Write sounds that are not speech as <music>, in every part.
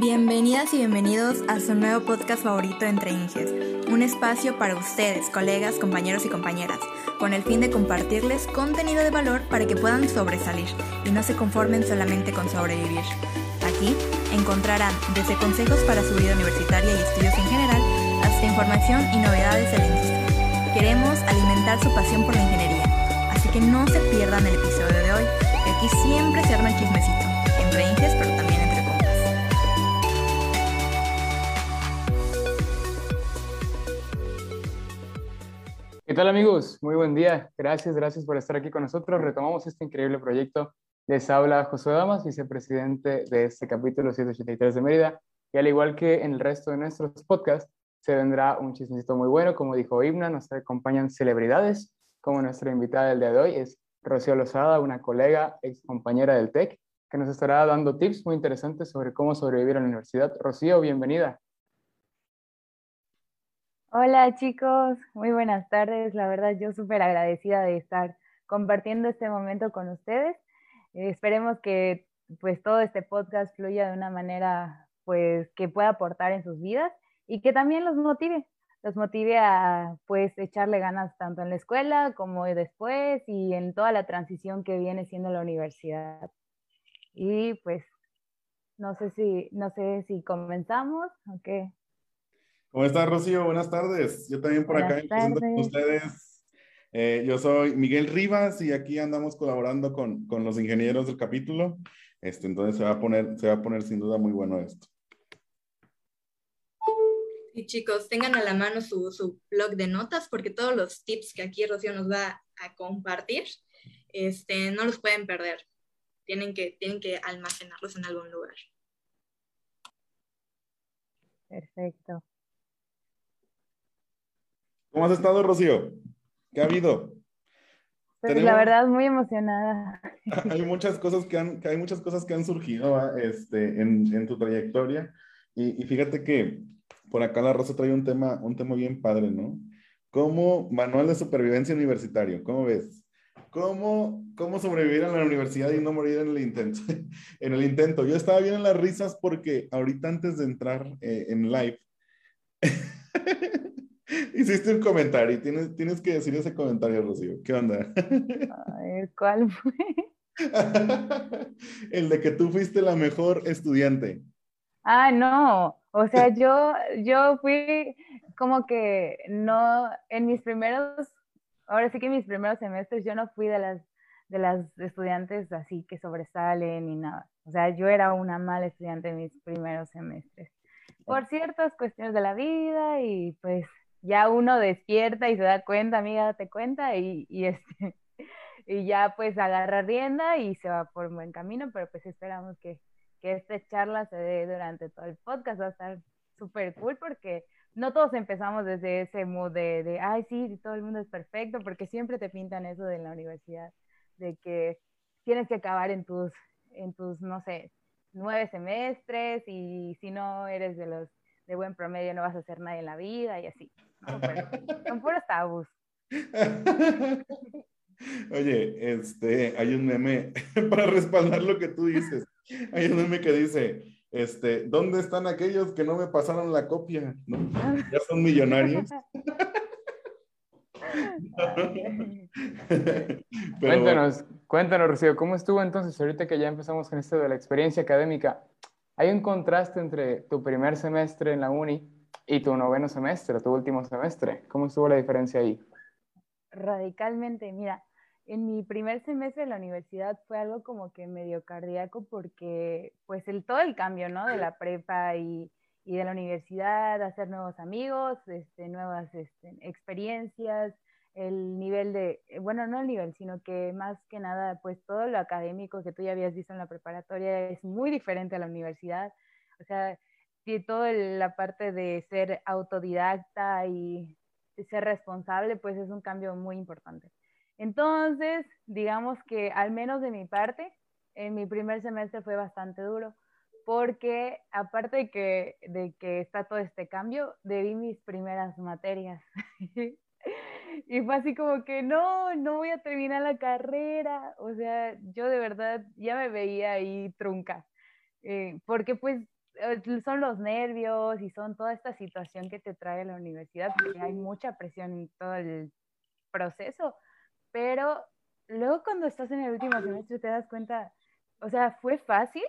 Bienvenidas y bienvenidos a su nuevo podcast favorito Entre Inges, un espacio para ustedes, colegas, compañeros y compañeras, con el fin de compartirles contenido de valor para que puedan sobresalir y no se conformen solamente con sobrevivir. Aquí encontrarán desde consejos para su vida universitaria y estudios en general, hasta información y novedades de la industria. Queremos alimentar su pasión por la ingeniería, así que no se pierdan el episodio de hoy, aquí siempre se arma el chismecito, entre Inges, tal amigos? Muy buen día. Gracias, gracias por estar aquí con nosotros. Retomamos este increíble proyecto. Les habla José Damas, vicepresidente de este capítulo 183 de Mérida. Y al igual que en el resto de nuestros podcasts, se vendrá un chismecito muy bueno. Como dijo Himna, nos acompañan celebridades, como nuestra invitada del día de hoy es Rocío Lozada, una colega, ex compañera del TEC, que nos estará dando tips muy interesantes sobre cómo sobrevivir en la universidad. Rocío, bienvenida. Hola chicos, muy buenas tardes. La verdad yo súper agradecida de estar compartiendo este momento con ustedes. Eh, esperemos que pues todo este podcast fluya de una manera pues que pueda aportar en sus vidas y que también los motive, los motive a pues echarle ganas tanto en la escuela como después y en toda la transición que viene siendo la universidad. Y pues no sé si no sé si comenzamos o. ¿Cómo estás, Rocío? Buenas tardes. Yo también por Buenas acá presento con tardes. ustedes. Eh, yo soy Miguel Rivas y aquí andamos colaborando con, con los ingenieros del capítulo. Este, entonces se va, a poner, se va a poner sin duda muy bueno esto. Y chicos, tengan a la mano su, su blog de notas porque todos los tips que aquí Rocío nos va a compartir, este, no los pueden perder. Tienen que, tienen que almacenarlos en algún lugar. Perfecto. ¿Cómo has estado, Rocío? ¿Qué ha habido? Pues Tenemos- la verdad muy emocionada. <laughs> hay muchas cosas que han, que hay muchas cosas que han surgido este, en, en tu trayectoria. Y, y fíjate que por acá la Rosa trae un tema, un tema bien padre, ¿no? Como manual de supervivencia universitario, ¿cómo ves? ¿Cómo, ¿Cómo sobrevivir en la universidad y no morir en el intento? <laughs> en el intento. Yo estaba bien en las risas porque ahorita antes de entrar eh, en live, <laughs> hiciste un comentario y tienes, tienes que decir ese comentario, Rocío. ¿Qué onda? A ver, ¿cuál fue? <laughs> el de que tú fuiste la mejor estudiante. Ah, no. O sea, yo, yo fui como que no, en mis primeros, ahora sí que en mis primeros semestres yo no fui de las, de las estudiantes así que sobresalen ni nada. O sea, yo era una mala estudiante en mis primeros semestres. Por ciertas cuestiones de la vida y pues ya uno despierta y se da cuenta, amiga, date cuenta y, y este, <laughs> y ya pues agarra rienda y se va por un buen camino, pero pues esperamos que, que esta charla se dé durante todo el podcast, va a estar súper cool porque no todos empezamos desde ese mood de, ay, sí, todo el mundo es perfecto, porque siempre te pintan eso de la universidad, de que tienes que acabar en tus, en tus, no sé, nueve semestres y si no eres de los de buen promedio no vas a hacer nada en la vida y así. Son puros tabús. <laughs> Oye, este, hay un meme <laughs> para respaldar lo que tú dices. Hay un meme que dice, este, ¿dónde están aquellos que no me pasaron la copia? ¿No? <laughs> Ya son millonarios. Pero bueno, cuéntanos, cuéntanos, Rocío, ¿cómo estuvo entonces ahorita que ya empezamos con esto de la experiencia académica? ¿Hay un contraste entre tu primer semestre en la uni y tu noveno semestre, tu último semestre? ¿Cómo estuvo la diferencia ahí? Radicalmente, mira, en mi primer semestre de la universidad fue algo como que medio cardíaco porque pues el, todo el cambio, ¿no? De la prepa y, y de la universidad, hacer nuevos amigos, este, nuevas este, experiencias, el nivel de, bueno, no el nivel, sino que más que nada, pues todo lo académico que tú ya habías visto en la preparatoria es muy diferente a la universidad. O sea, y toda la parte de ser autodidacta y de ser responsable, pues es un cambio muy importante. Entonces, digamos que al menos de mi parte, en mi primer semestre fue bastante duro, porque aparte de que, de que está todo este cambio, debí mis primeras materias. <laughs> y fue así como que no, no voy a terminar la carrera. O sea, yo de verdad ya me veía ahí trunca. Eh, porque pues son los nervios y son toda esta situación que te trae la universidad, porque hay mucha presión en todo el proceso, pero luego cuando estás en el último semestre te das cuenta, o sea, fue fácil,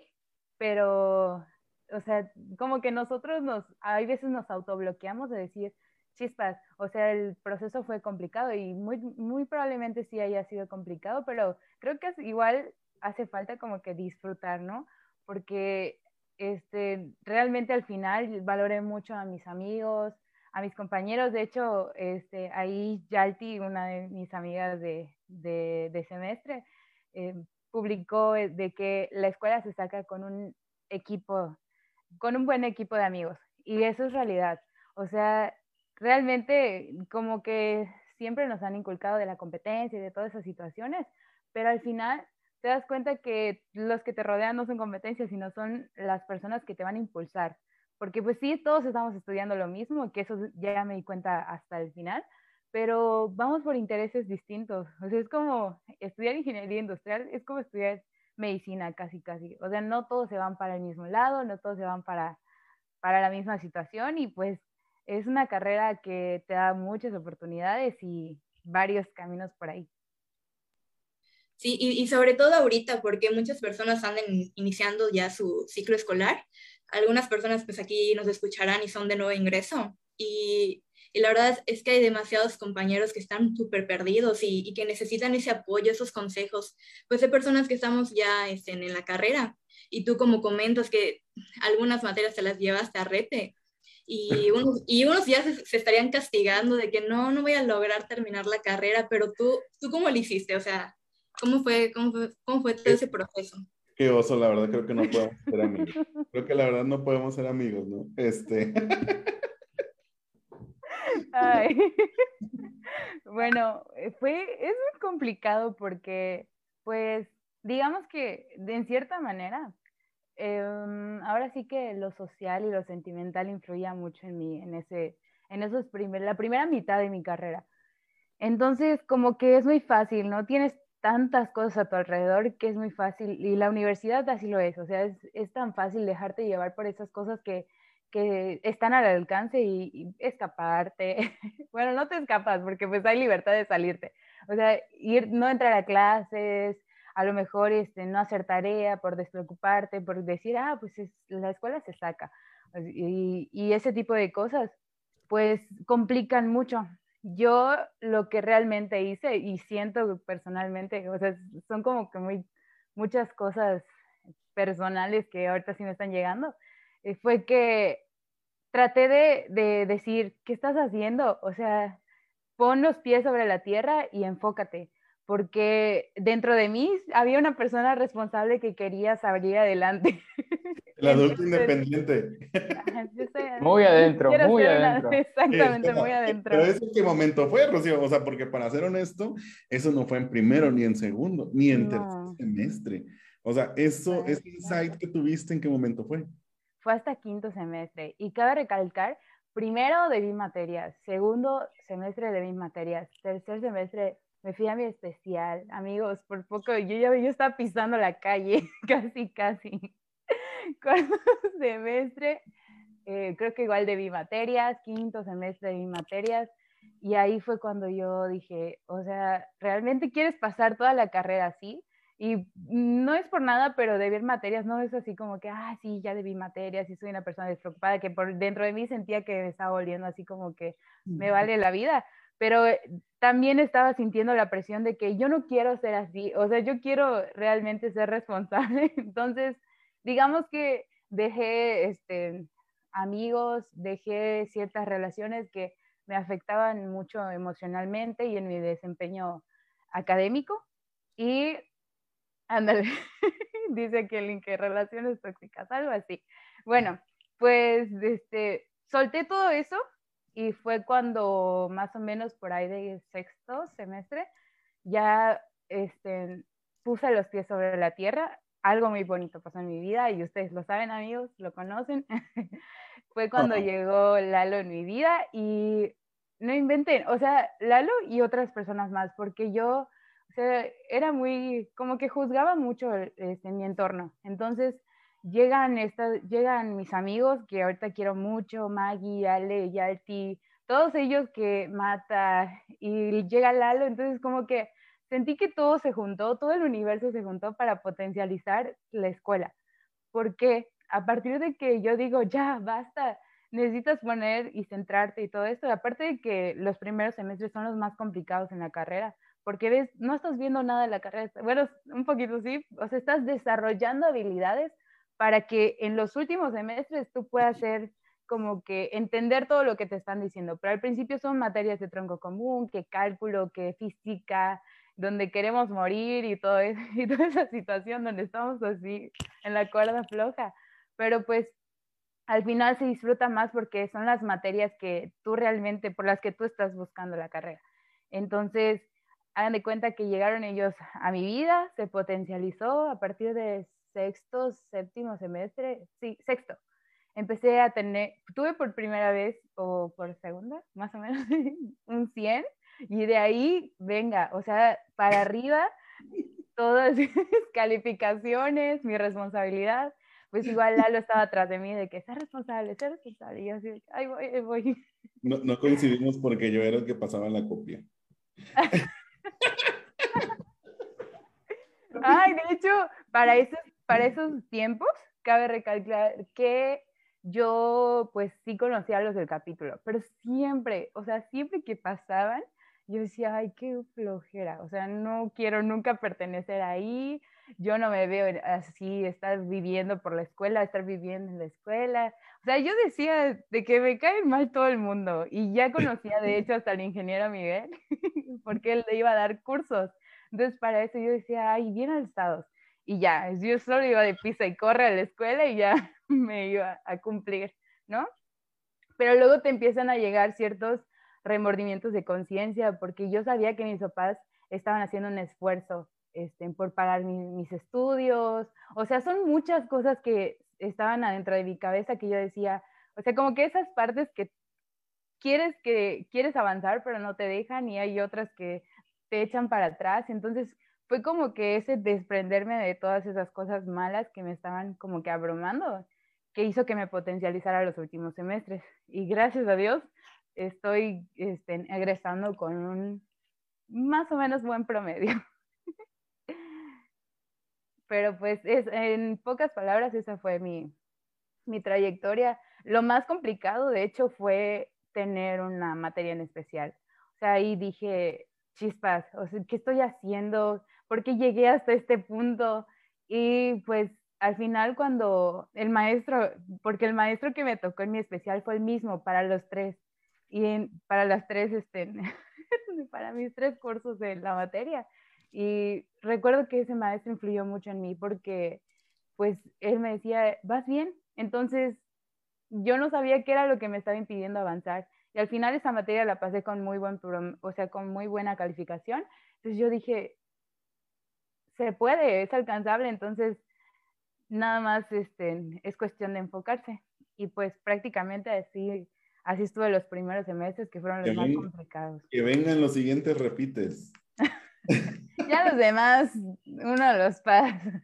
pero, o sea, como que nosotros nos, hay veces nos autobloqueamos de decir, chispas, o sea, el proceso fue complicado y muy, muy probablemente sí haya sido complicado, pero creo que igual hace falta como que disfrutar, ¿no? Porque este, realmente al final valoré mucho a mis amigos, a mis compañeros. De hecho, este, ahí Yalti, una de mis amigas de, de, semestre, eh, publicó eh, de que la escuela se saca con un equipo, con un buen equipo de amigos. Y eso es realidad. O sea, realmente como que siempre nos han inculcado de la competencia y de todas esas situaciones, pero al final te das cuenta que los que te rodean no son competencias, sino son las personas que te van a impulsar. Porque pues sí, todos estamos estudiando lo mismo, que eso ya me di cuenta hasta el final, pero vamos por intereses distintos. O sea, es como estudiar ingeniería industrial, es como estudiar medicina casi, casi. O sea, no todos se van para el mismo lado, no todos se van para, para la misma situación y pues es una carrera que te da muchas oportunidades y varios caminos por ahí. Sí, y, sobre todo ahorita, porque muchas personas andan iniciando ya su ciclo escolar. Algunas personas pues aquí nos escucharán y son de nuevo ingreso. Y, y la verdad es que hay demasiados compañeros que están súper perdidos y, y, que necesitan ese apoyo, esos consejos, pues de personas que estamos ya este, en la carrera. Y tú como comentas que algunas materias te las llevaste a rete, y unos, y unos ya se, se, estarían castigando de que no, no voy a lograr terminar la carrera, pero tú, ¿tú cómo lo hiciste? O sea, ¿Cómo fue, cómo fue, cómo fue todo ese proceso? Qué oso, la verdad, creo que no podemos ser amigos. Creo que la verdad no podemos ser amigos, ¿no? Este. Ay. <laughs> Bueno, fue, es muy complicado porque, pues, digamos que en cierta manera, em, ahora sí que lo social y lo sentimental influía mucho en mí, en ese, en esos primer, la primera mitad de mi carrera. Entonces, como que es muy fácil, ¿no? Tienes tantas cosas a tu alrededor que es muy fácil, y la universidad así lo es, o sea, es, es tan fácil dejarte llevar por esas cosas que, que están al alcance y, escaparte. <laughs> bueno, no te escapas porque pues hay libertad de salirte. O sea, ir, no entrar a clases, a lo mejor este, no hacer tarea por despreocuparte, por decir, ah, pues es, la escuela se saca. Y, y ese tipo de cosas, pues complican mucho yo lo que realmente hice y siento personalmente, o sea, son como que muy, muchas cosas personales que ahorita sí me están llegando, eh, fue que traté de, de, decir, ¿qué estás haciendo? O sea, pon los pies sobre la tierra y enfócate, porque dentro de mí había una persona responsable que quería salir adelante. <laughs> El adulto independiente. <laughs> muy adentro, muy adentro. <laughs> exactamente, muy adentro. Pero ¿eso qué momento fue, Rocío? O sea, porque para ser honesto, eso no fue en primero, ni en segundo, ni en tercer semestre. O sea, eso, ese insight que tuviste, ¿en qué momento fue? Fue hasta quinto semestre. Y cabe recalcar, primero debí materias, segundo semestre debí materias, tercer semestre me fui a mi especial. Amigos, por poco, yo ya yo estaba pisando la calle, <laughs> casi, casi. <laughs> cuarto <laughs> semestre, eh, creo que igual debí materias, quinto semestre debí materias, y ahí fue cuando yo dije, o sea, ¿realmente quieres pasar toda la carrera así? Y no es por nada, pero debir materias no es así como que, ah, sí, ya debí materias y soy una persona despreocupada, que por dentro de mí sentía que me estaba volviendo así como que me vale la vida, pero eh, también estaba sintiendo la presión de que yo no quiero ser así, o sea, yo quiero realmente ser responsable, <laughs> entonces digamos que dejé este, amigos, dejé ciertas relaciones que me afectaban mucho emocionalmente y en mi desempeño académico. Y ándale, <laughs> dice que el link de relaciones tóxicas, algo así. Bueno, pues este, solté todo eso y fue cuando más o menos por ahí de sexto semestre ya este, puse los pies sobre la tierra algo muy bonito pasó en mi vida y ustedes lo saben amigos, lo conocen. <laughs> Fue cuando llegó Lalo en mi vida y no inventen, o sea, Lalo y otras personas más, porque yo, o sea, era muy, como que juzgaba mucho este, mi entorno. Entonces, llegan, estas, llegan mis amigos que ahorita quiero mucho, Maggie, Ale, Yalti, todos ellos que mata y llega Lalo, entonces como que sentí que todo se juntó, todo el universo se juntó para potencializar la escuela. Porque a partir de que yo digo, ya, basta, necesitas poner y centrarte y todo esto, aparte de que los primeros semestres son los más complicados en la carrera, porque ves, no estás viendo nada de la carrera, bueno, un poquito sí, o sea, estás desarrollando habilidades para que en los últimos semestres tú puedas ser como que entender todo lo que te están diciendo, pero al principio son materias de tronco común, que cálculo, que física, donde queremos morir y, todo eso, <laughs> y toda esa situación donde estamos así en la cuerda floja, pero pues al final se disfruta más porque son las materias que tú realmente, por las que tú estás buscando la carrera. Entonces, hagan de cuenta que llegaron ellos a mi vida, se potencializó a partir de sexto, séptimo semestre, sí, sexto. Empecé a tener, tuve por primera vez o por segunda, más o menos, <laughs> un 100 y de ahí, venga, o sea, para arriba, todas mis <laughs> calificaciones, mi responsabilidad pues igual Lalo estaba atrás de mí de que sea responsable, sea responsable. Y yo así, ay, voy, ahí voy. No, no coincidimos porque yo era el que pasaba la copia. <laughs> ay, de hecho, para esos, para esos tiempos, cabe recalcar que yo pues sí conocía a los del capítulo, pero siempre, o sea, siempre que pasaban, yo decía, ay, qué flojera, o sea, no quiero nunca pertenecer ahí, yo no me veo así, estar viviendo por la escuela, estar viviendo en la escuela. O sea, yo decía de que me cae mal todo el mundo y ya conocía de hecho hasta el ingeniero Miguel, <laughs> porque él le iba a dar cursos. Entonces, para eso yo decía, ay, bien alzados. Y ya, yo solo iba de pisa y corre a la escuela y ya <laughs> me iba a cumplir, ¿no? Pero luego te empiezan a llegar ciertos remordimientos de conciencia, porque yo sabía que mis papás estaban haciendo un esfuerzo este, por pagar mis estudios, o sea, son muchas cosas que estaban adentro de mi cabeza que yo decía, o sea, como que esas partes que quieres que quieres avanzar pero no te dejan y hay otras que te echan para atrás, entonces fue como que ese desprenderme de todas esas cosas malas que me estaban como que abrumando, que hizo que me potencializara los últimos semestres. Y gracias a Dios estoy este, egresando con un más o menos buen promedio. <laughs> Pero pues es, en pocas palabras esa fue mi, mi trayectoria. Lo más complicado, de hecho, fue tener una materia en especial. O sea, ahí dije, chispas, o sea, ¿qué estoy haciendo? ¿Por qué llegué hasta este punto? Y pues al final cuando el maestro, porque el maestro que me tocó en mi especial fue el mismo para los tres, y para las tres, este, <laughs> para mis tres cursos de la materia. Y recuerdo que ese maestro influyó mucho en mí porque, pues, él me decía, ¿vas bien? Entonces, yo no sabía qué era lo que me estaba impidiendo avanzar. Y al final esa materia la pasé con muy buen, o sea, con muy buena calificación. Entonces yo dije, se puede, es alcanzable, entonces nada más este, es cuestión de enfocarse. Y pues prácticamente así, así estuve los primeros semestres que fueron los más complicados. Que vengan los siguientes repites. <laughs> ya los demás, uno los pasa.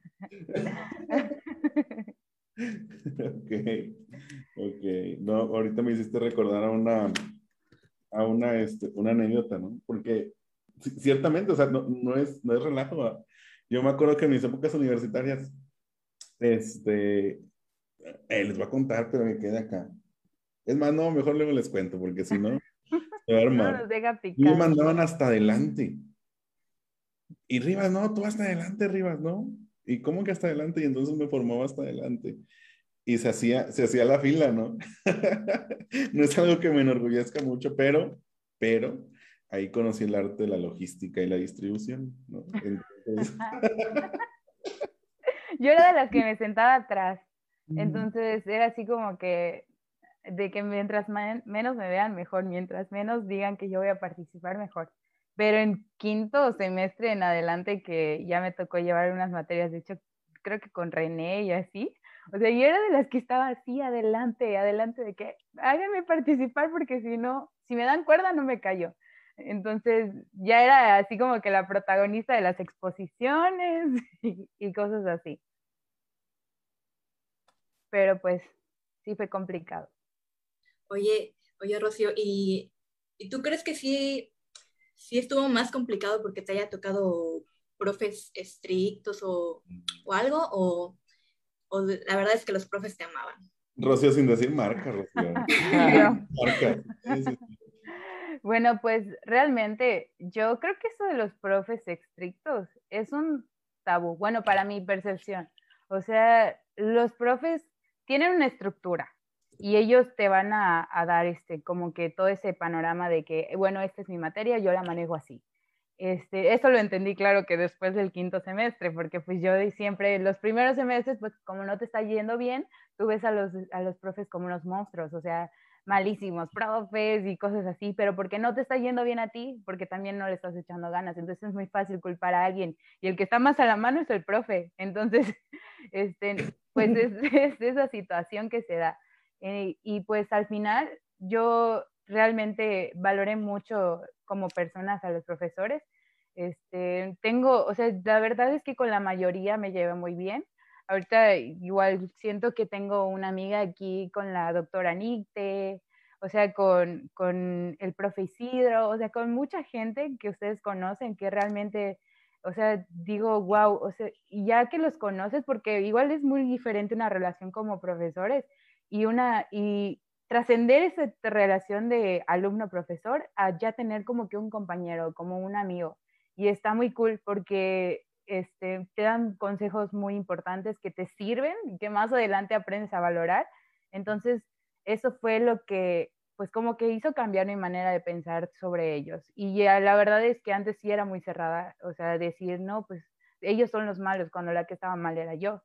ok, ok. No, ahorita me hiciste recordar a una, a una, este, una anécdota, ¿no? Porque ciertamente, o sea, no, no, es, no es relajo. Yo me acuerdo que en mis épocas universitarias, este, eh, les voy a contar, pero me quedé acá. Es más, no, mejor luego les cuento, porque si no, <laughs> se va a armar. No me mandaban hasta adelante. Y Rivas, no, tú hasta adelante, Rivas, ¿no? ¿Y cómo que hasta adelante? Y entonces me formaba hasta adelante. Y se hacía, se hacía la fila, ¿no? <laughs> no es algo que me enorgullezca mucho, pero, pero, ahí conocí el arte de la logística y la distribución, ¿no? <laughs> <laughs> Yo era de las que me sentaba atrás. Entonces era así como que de que mientras menos me vean, mejor, mientras menos digan que yo voy a participar, mejor pero en quinto semestre en adelante que ya me tocó llevar unas materias, de hecho, creo que con René y así, o sea, yo era de las que estaba así, adelante, adelante, de que háganme participar porque si no, si me dan cuerda no me callo. Entonces ya era así como que la protagonista de las exposiciones <laughs> y, y cosas así. pero pues sí fue complicado. Oye, oye Rocío, ¿y, ¿y tú crees que sí, sí estuvo más complicado porque te haya tocado profes estrictos o, o algo? O, o la verdad es que los profes te amaban? Rocío sin decir marca, Rocío. <laughs> marca. Bueno, pues realmente yo creo que eso de los profes estrictos es un tabú, bueno, para mi percepción. O sea, los profes tienen una estructura y ellos te van a, dar este, como que todo ese panorama de que, bueno, esta es mi materia, yo la manejo así. Este, eso lo entendí claro que después del quinto semestre, porque pues yo siempre, los primeros semestres, pues como no te está yendo bien, tú ves a los, a los profes como unos monstruos, o sea, malísimos profes y cosas así, pero porque no te está yendo bien a ti, porque también no le estás echando ganas. Entonces es muy fácil culpar a alguien y el que está más a la mano es el profe. Entonces, <laughs> este, pues <laughs> es, esa situación que se da. Eh, y pues al final yo realmente valoré mucho como personas a los profesores. Este, tengo, o sea, la verdad es que con la mayoría me llevo muy bien ahorita igual siento que tengo una amiga aquí con la doctora Nicte, o sea, con, con el profe Isidro, o sea, con mucha gente que ustedes conocen que realmente, o sea, digo, wow, o sea, ya que los conoces, porque igual es muy diferente una relación como profesores y una, y trascender esa relación de alumno-profesor a ya tener como que un compañero, como un amigo. Y está muy cool porque este, te dan consejos muy importantes que te sirven y que más adelante aprendes a valorar. Entonces, eso fue lo que, pues como que hizo cambiar mi manera de pensar sobre ellos. Y la verdad es que antes sí era muy cerrada, o sea, decir, no, pues ellos son los malos, cuando la que estaba mal era yo.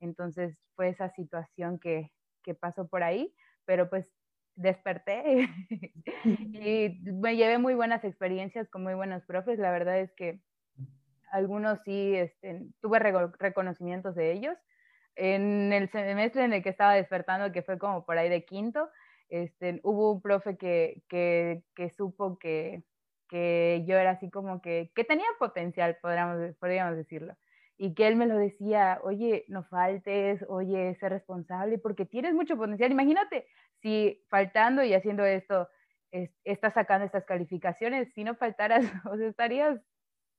Entonces, fue esa situación que, que pasó por ahí, pero pues desperté <laughs> y me llevé muy buenas experiencias con muy buenos profes. La verdad es que algunos sí este, tuve reconocimientos de ellos. En el semestre en el que estaba despertando, que fue como por ahí de quinto, este, hubo un profe que, que, que supo que, que, yo era así como que, que tenía potencial, podríamos, podríamos decirlo. Y que él me lo decía, oye, no faltes, oye, sé responsable, porque tienes mucho potencial. Imagínate si faltando y haciendo esto, estás sacando estas calificaciones, si no faltaras, <laughs> o sea, estarías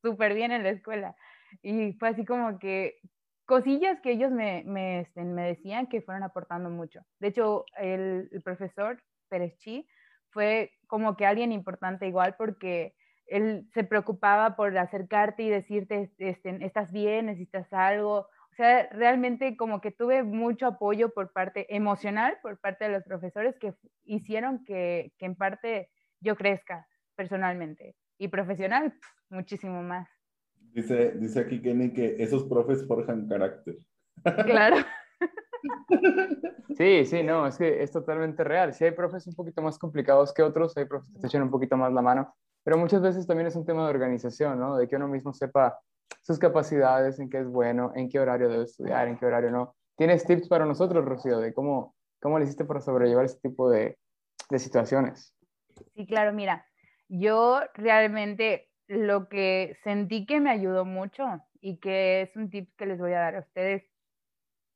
súper bien en la escuela. Y fue así como que cosillas que ellos me, me, este, me decían que fueron aportando mucho. De hecho, el, el profesor Pérez Chi fue como que alguien importante igual porque él se preocupaba por acercarte y decirte, este, estás bien, necesitas algo. O sea, realmente como que tuve mucho apoyo por parte emocional, por parte de los profesores que hicieron que, que en parte yo crezca personalmente y profesional muchísimo más. Dice, dice aquí Kenny que esos profes forjan carácter. Claro. Sí, sí, no, es que es totalmente real. Sí hay profes un poquito más complicados que otros, hay profes que te echan un poquito más la mano, pero muchas veces también es un tema de organización, ¿no? De que uno mismo sepa sus capacidades, en qué es bueno, en qué horario debe estudiar, en qué horario no. ¿Tienes tips para nosotros, Rocío, de cómo, cómo le hiciste para sobrellevar este tipo de, de situaciones? Sí, claro, mira, yo realmente lo que sentí que me ayudó mucho y que es un tip que les voy a dar a ustedes,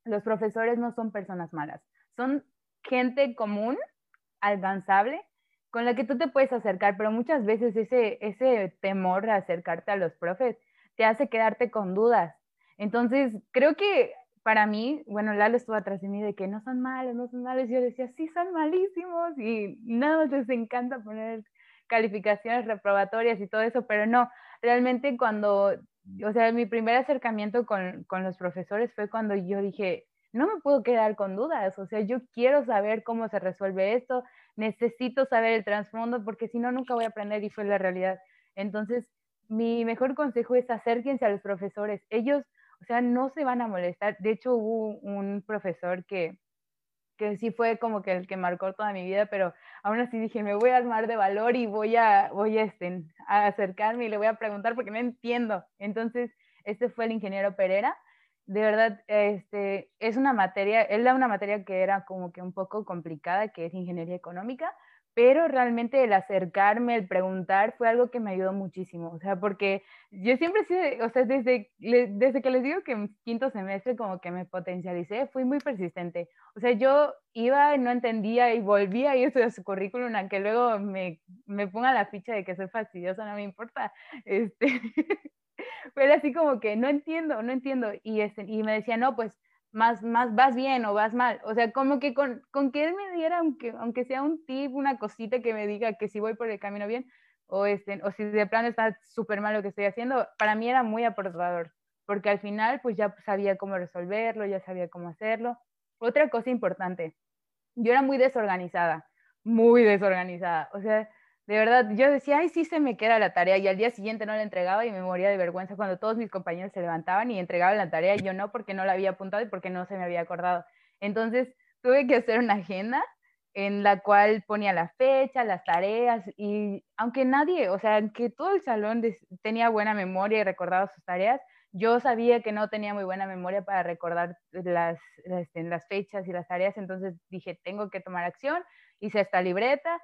los profesores no son personas malas, son gente común, alcanzable, con la que tú te puedes acercar, pero muchas veces ese, ese temor de acercarte a los profes te hace quedarte con dudas. Entonces, creo que para mí, bueno, Lalo estuvo atrás de mí de que no son malos, no son malos, yo decía, sí, son malísimos, y nada les encanta poner calificaciones reprobatorias y todo eso, pero no, realmente cuando, o sea, mi primer acercamiento con, con los profesores fue cuando yo dije, no me puedo quedar con dudas, o sea, yo quiero saber cómo se resuelve esto, necesito saber el trasfondo porque si no, nunca voy a aprender y fue la realidad. Entonces, mi mejor consejo es acérquense a los profesores, ellos, o sea, no se van a molestar. De hecho, hubo un profesor que, que sí fue como que el que marcó toda mi vida, pero aún así dije, me voy a armar de valor y voy a, voy a, este, a acercarme y le voy a preguntar porque no entiendo. Entonces, este fue el ingeniero Pereira. De verdad, este, es una materia, él da una materia que era como que un poco complicada, que es ingeniería económica, pero realmente el acercarme, el preguntar fue algo que me ayudó muchísimo, o sea, porque yo siempre, o sea, desde, desde que les digo que en quinto semestre como que me potencialicé, fui muy persistente, o sea, yo iba no entendía y volvía y de su currículum, aunque luego me, me ponga la ficha de que soy fastidiosa, no me importa, <laughs> este, pero así como que no entiendo, no entiendo, y, este, y me decía, no, pues más, más vas bien o vas mal. O sea, como que con, con que él me diera, aunque, aunque sea un tip, una cosita que me diga que si voy por el camino bien o, este, o si de plano está súper mal lo que estoy haciendo, para mí era muy aportador, porque al final pues ya sabía cómo resolverlo, ya sabía cómo hacerlo. Otra cosa importante, yo era muy desorganizada, muy desorganizada. O sea, de verdad, yo decía, ay, sí se me queda la tarea y al día siguiente no la entregaba y me moría de vergüenza cuando todos mis compañeros se levantaban y entregaban la tarea y yo no porque no la había apuntado y porque no se me había acordado. Entonces tuve que hacer una agenda en la cual ponía la fecha, las tareas y aunque nadie, o sea, que todo el salón tenía buena memoria y recordaba sus tareas, yo sabía que no tenía muy buena memoria para recordar las, las, este, las fechas y las tareas, entonces dije, tengo que tomar acción, hice esta libreta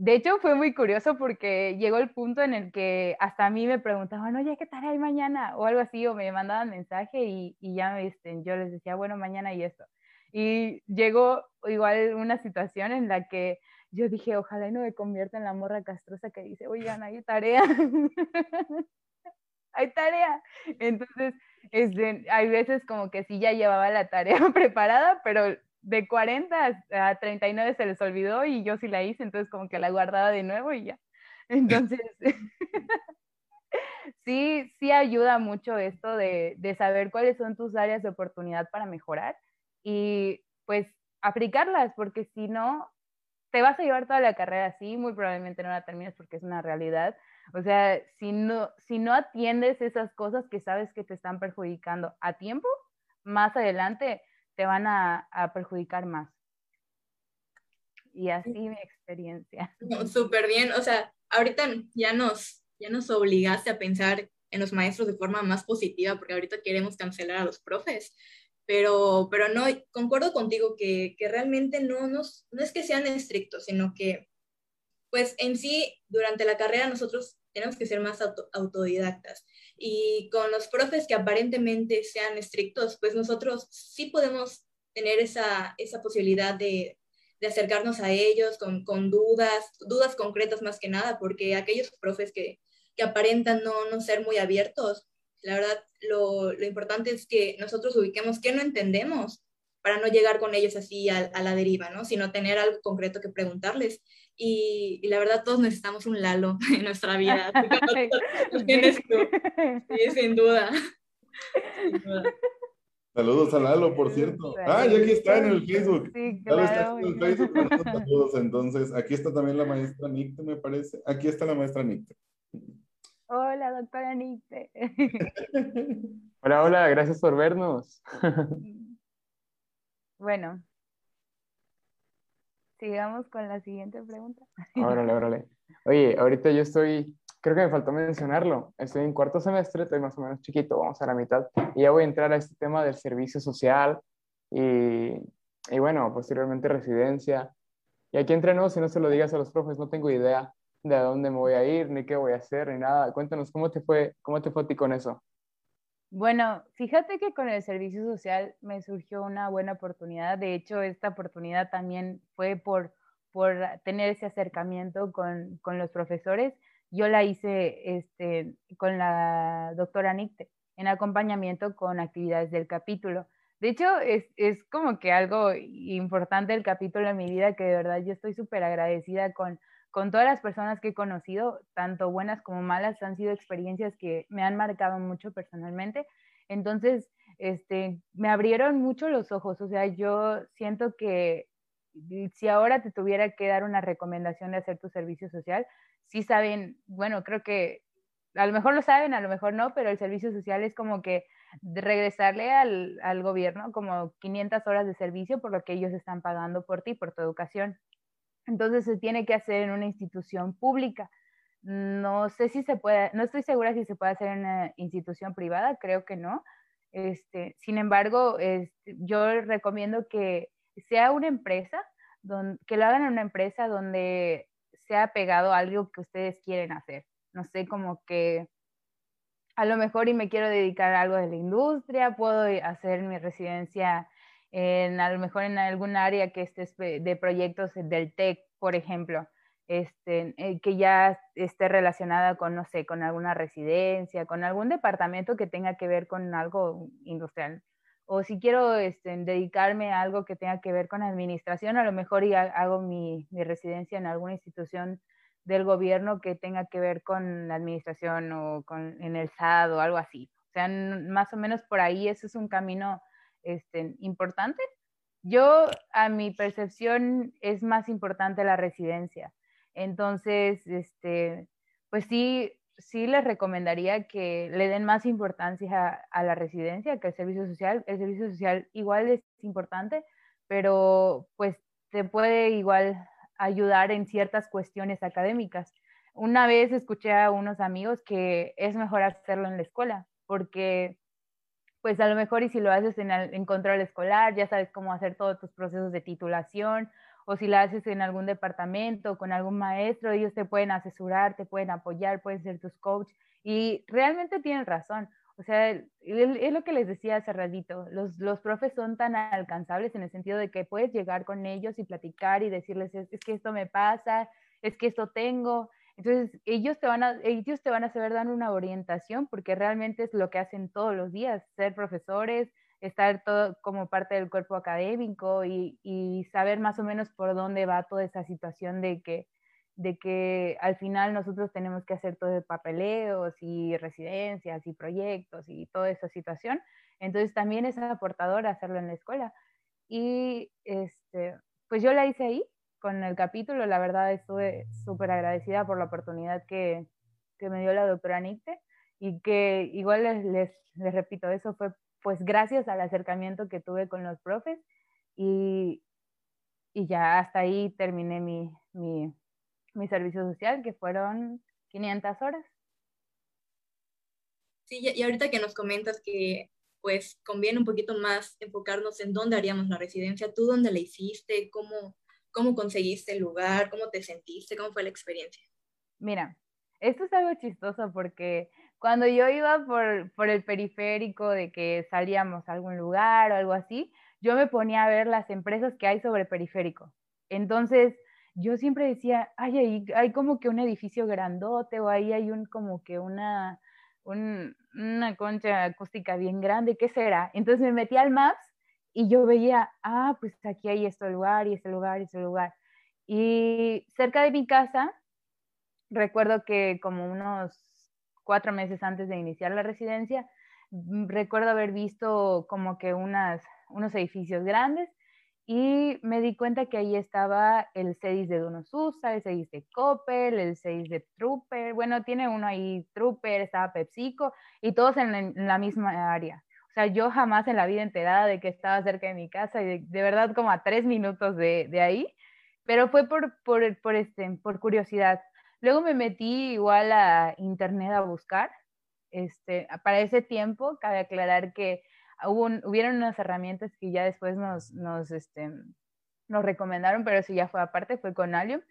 de hecho, fue muy curioso porque llegó el punto en el que hasta a mí me preguntaban, oye, ¿qué tarea hay mañana? O algo así, o me mandaban mensaje y, ya este, yo les decía, bueno, mañana y esto. Y llegó igual una situación en la que yo dije, ojalá y no me convierta en la morra castrosa que dice, oigan, hay tarea. <laughs> hay tarea. Entonces, este, hay veces como que sí ya llevaba la tarea <laughs> preparada, pero de 40 a 39 se les olvidó y yo sí la hice, entonces como que la guardaba de nuevo y ya. <laughs> Entonces, <laughs> sí, sí ayuda mucho esto de, de, saber cuáles son tus áreas de oportunidad para mejorar y pues aplicarlas, porque si no, te vas a llevar toda la carrera así, muy probablemente no la termines porque es una realidad. O sea, si no, si no atiendes esas cosas que sabes que te están perjudicando a tiempo, más adelante te van a, perjudicar más. Y así mi experiencia. Súper bien, o sea, ahorita ya nos, ya nos obligaste a pensar en los maestros de forma más positiva, porque ahorita queremos cancelar a los profes, pero, pero no, concuerdo contigo que, que realmente no, nos, no es que sean estrictos, sino que, pues en sí, durante la carrera nosotros tenemos que ser más autodidactas. Y con los profes que aparentemente sean estrictos, pues nosotros sí podemos tener esa, esa posibilidad de, de, acercarnos a ellos con, con, dudas, dudas concretas más que nada, porque aquellos profes que, que aparentan no, no, ser muy abiertos, la verdad, lo, lo, importante es que nosotros ubiquemos qué no entendemos para no llegar con ellos así a, a la deriva, ¿no? Sino tener algo concreto que preguntarles y, la verdad todos necesitamos un Lalo <laughs> en nuestra vida. <laughs> tienes tú. <laughs> Sí, sin duda. Saludos a Lalo, por cierto. Ah, ya aquí está en el Facebook. Sí, claro. está en el Facebook. Saludos. Entonces, aquí está también la maestra Nicte, me parece. Aquí está la maestra Nicte. Hola, doctora Nicte. hola, hola, gracias por vernos. bueno, Sigamos con la siguiente pregunta. Órale, órale. Oye, ahorita yo estoy, creo que me faltó mencionarlo, estoy en cuarto semestre, estoy más o menos chiquito, vamos a la mitad, y ya voy a entrar a este tema del servicio social y, y bueno, posteriormente residencia. Y aquí entre si no se lo digas a los profes, no tengo idea de a dónde me voy a ir, ni qué voy a hacer, ni nada. Cuéntanos, ¿cómo te fue, cómo te fue a ti con eso? Bueno, fíjate que con el servicio social me surgió una buena oportunidad. De hecho, esta oportunidad también fue por, por tener ese acercamiento con, con los profesores. Yo la hice este, con la doctora Nicte en acompañamiento con actividades del capítulo. De hecho, es, es como que algo importante el capítulo en mi vida que de verdad yo estoy súper agradecida con, con todas las personas que he conocido, tanto buenas como malas, han sido experiencias que me han marcado mucho personalmente. Entonces, este, me abrieron mucho los ojos. O sea, yo siento que si ahora te tuviera que dar una recomendación de hacer tu servicio social, sí saben, bueno, creo que a lo mejor lo saben, a lo mejor no, pero el servicio social es como que regresarle al, al gobierno como 500 horas de servicio por lo que ellos están pagando por ti, por tu educación. Entonces se tiene que hacer en una institución pública. No sé si se puede, no estoy segura si se puede hacer en una institución privada, creo que no. Este, sin embargo, este, yo recomiendo que sea una empresa, que lo hagan en una empresa donde sea pegado a algo que ustedes quieren hacer. No sé, como que a lo mejor y me quiero dedicar a algo de la industria, puedo hacer mi residencia en, a lo mejor en algún área que esté de proyectos del TEC, por ejemplo, este, eh, que ya esté relacionada con, no sé, con alguna residencia, con algún departamento que tenga que ver con algo industrial. O si quiero este, dedicarme a algo que tenga que ver con administración, a lo mejor ya hago mi, mi residencia en alguna institución del gobierno que tenga que ver con la administración o con, en el SAD o algo así. O sea, más o menos por ahí, eso es un camino este, importante. Yo, a mi percepción, es más importante la residencia. Entonces, este, pues sí, sí les recomendaría que le den más importancia a, la residencia que al servicio social. El servicio social igual es importante, pero pues te puede igual ayudar en ciertas cuestiones académicas. Una vez escuché a unos amigos que es mejor hacerlo en la escuela, porque pues a lo mejor y si lo haces en, en control escolar, ya sabes cómo hacer todos tus procesos de titulación, o si lo haces en algún departamento con algún maestro, ellos te pueden asesorar, te pueden apoyar, pueden ser tus coach y realmente tienen razón. O sea, es lo que les decía hace ratito, los, los profes son tan alcanzables en el sentido de que puedes llegar con ellos y platicar y decirles, es, es que esto me pasa, es que esto tengo, entonces, ellos te, van a, ellos te van a saber dar una orientación porque realmente es lo que hacen todos los días, ser profesores, estar todo como parte del cuerpo académico y, y, saber más o menos por dónde va toda esa situación de que, de que al final nosotros tenemos que hacer todo el papeleos y residencias y proyectos y toda esa situación. Entonces también es aportador hacerlo en la escuela. Y este, pues yo la hice ahí, con el capítulo. La verdad estuve súper agradecida por la oportunidad que, que, me dio la doctora Nicte y que igual les, les, les, repito, eso fue pues gracias al acercamiento que tuve con los profes y, y ya hasta ahí terminé mi, mi, mi servicio social, que fueron 500 horas. Sí, y ahorita que nos comentas que pues conviene un poquito más enfocarnos en dónde haríamos la residencia, tú dónde la hiciste, cómo, ¿Cómo conseguiste el lugar? ¿Cómo te sentiste? ¿Cómo fue la experiencia? Mira, esto es algo chistoso porque cuando yo iba por, por el periférico de que salíamos a algún lugar o algo así, yo me ponía a ver las empresas que hay sobre periférico. Entonces, yo siempre decía, ay, ahí hay como que un edificio grandote o ahí hay un como que una, una concha acústica bien grande, ¿qué será? Entonces me metí al Maps y yo veía, ah, pues aquí hay este lugar y este lugar y este lugar. Y cerca de mi casa, recuerdo que como unos cuatro meses antes de iniciar la residencia, mm, recuerdo haber visto como que unas, unos edificios grandes y me di cuenta que ahí estaba el CEDIS de Donosusa, el CEDIS de Coppel, el CEDIS de Trooper, bueno, tiene uno ahí Trooper, estaba PepsiCo y todos en la misma área. O sea, yo jamás en la vida enterada de que estaba cerca de mi casa y de, verdad como a tres minutos de, de, ahí, pero fue por, por, por, este, por curiosidad. Luego me metí igual a internet a buscar. Este, para ese tiempo, cabe aclarar que hubo hubieron unas herramientas que ya después nos, nos, este, nos recomendaron, pero eso ya fue aparte, fue con Allium.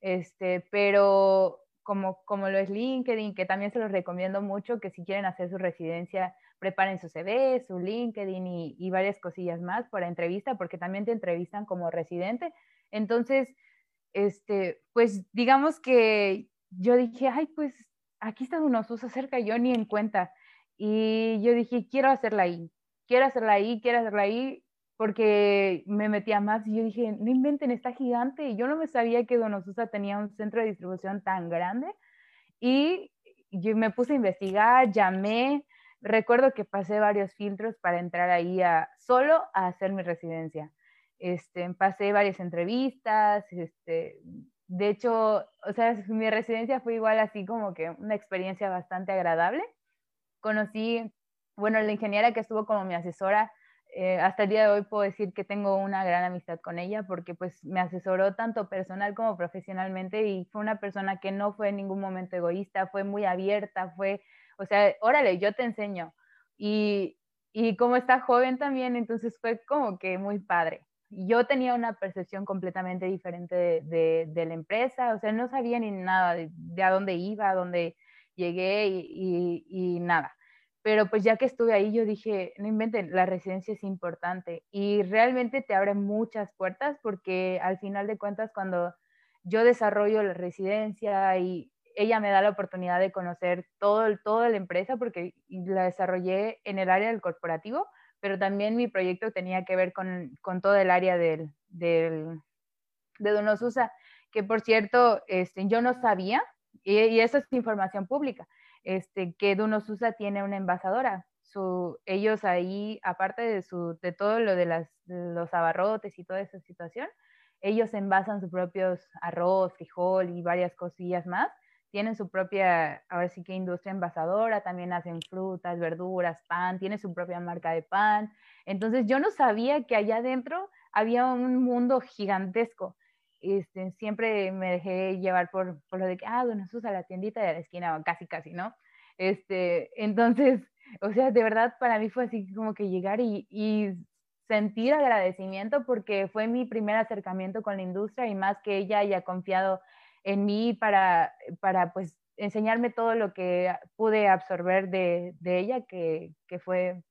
Este, pero como, como lo es LinkedIn, que también se los recomiendo mucho, que si quieren hacer su residencia preparen su CV, su LinkedIn y, varias cosillas más para entrevista, porque también te entrevistan como residente. Entonces, este, pues digamos que yo dije, ay, pues aquí está unos usos cerca, yo ni en cuenta. Y yo dije, quiero hacerla ahí, quiero hacerla ahí, quiero hacerla ahí, porque me metía más y yo dije, no inventen, está gigante. Y yo no me sabía que Donosusa tenía un centro de distribución tan grande. Y yo me puse a investigar, llamé, recuerdo que pasé varios filtros para entrar ahí a, solo a hacer mi residencia. Este, pasé varias entrevistas, este, de hecho, o sea, mi residencia fue igual así como que una experiencia bastante agradable. Conocí, bueno, la ingeniera que estuvo como mi asesora, eh, hasta el día de hoy puedo decir que tengo una gran amistad con ella porque pues me asesoró tanto personal como profesionalmente y fue una persona que no fue en ningún momento egoísta, fue muy abierta, fue o sea, órale, yo te enseño. Y, y como está joven también, entonces fue como que muy padre. yo tenía una percepción completamente diferente de, de, la empresa, o sea, no sabía ni nada de, a dónde iba, a dónde llegué y, y, nada. Pero pues ya que estuve ahí, yo dije, no inventen, la residencia es importante y realmente te abre muchas puertas porque al final de cuentas cuando yo desarrollo la residencia y ella me da la oportunidad de conocer todo, toda la empresa porque la desarrollé en el área del corporativo, pero también mi proyecto tenía que ver con, con todo el área del, del, de Donosusa, que por cierto, este, yo no sabía, y eso es información pública, este, que Donosusa tiene una envasadora. Su, ellos ahí, aparte de, todo lo de los abarrotes y toda esa situación, ellos envasan sus propios arroz, frijol y varias cosillas más tienen su propia, ahora sí que industria envasadora, también hacen frutas, verduras, pan, tiene su propia marca de pan. Entonces yo no sabía que allá adentro había un mundo gigantesco. Este, siempre me dejé llevar por, por lo de que, ah, bueno, usa la tiendita de la esquina, casi, casi, ¿no? Este, entonces, <laughs> o sea, de verdad para mí fue así como que llegar y, y sentir agradecimiento porque fue mi primer acercamiento con la industria y más que ella haya confiado en mí para, para pues enseñarme todo lo que pude absorber de, de ella, que, que, fue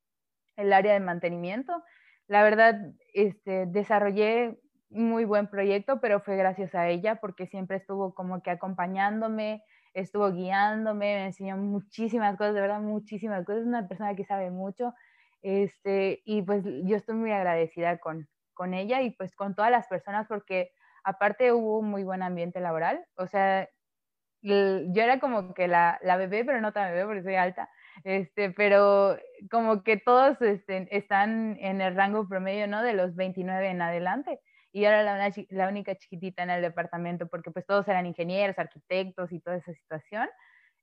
el área de mantenimiento. La verdad, este, desarrollé muy buen proyecto, pero fue gracias a ella porque siempre estuvo como que acompañándome, estuvo guiándome, me enseñó muchísimas cosas, de verdad, muchísimas cosas. Es una persona que sabe mucho. Este, y pues yo estoy muy agradecida con, con ella y pues con todas las personas porque Aparte hubo un muy buen ambiente laboral, o sea, yo era como que la, la bebé, pero no tan bebé porque soy alta, este, pero como que todos este, están en el rango promedio, ¿no? De los 29 en adelante. Y yo era la, la, única chiquitita en el departamento porque pues todos eran ingenieros, arquitectos y toda esa situación.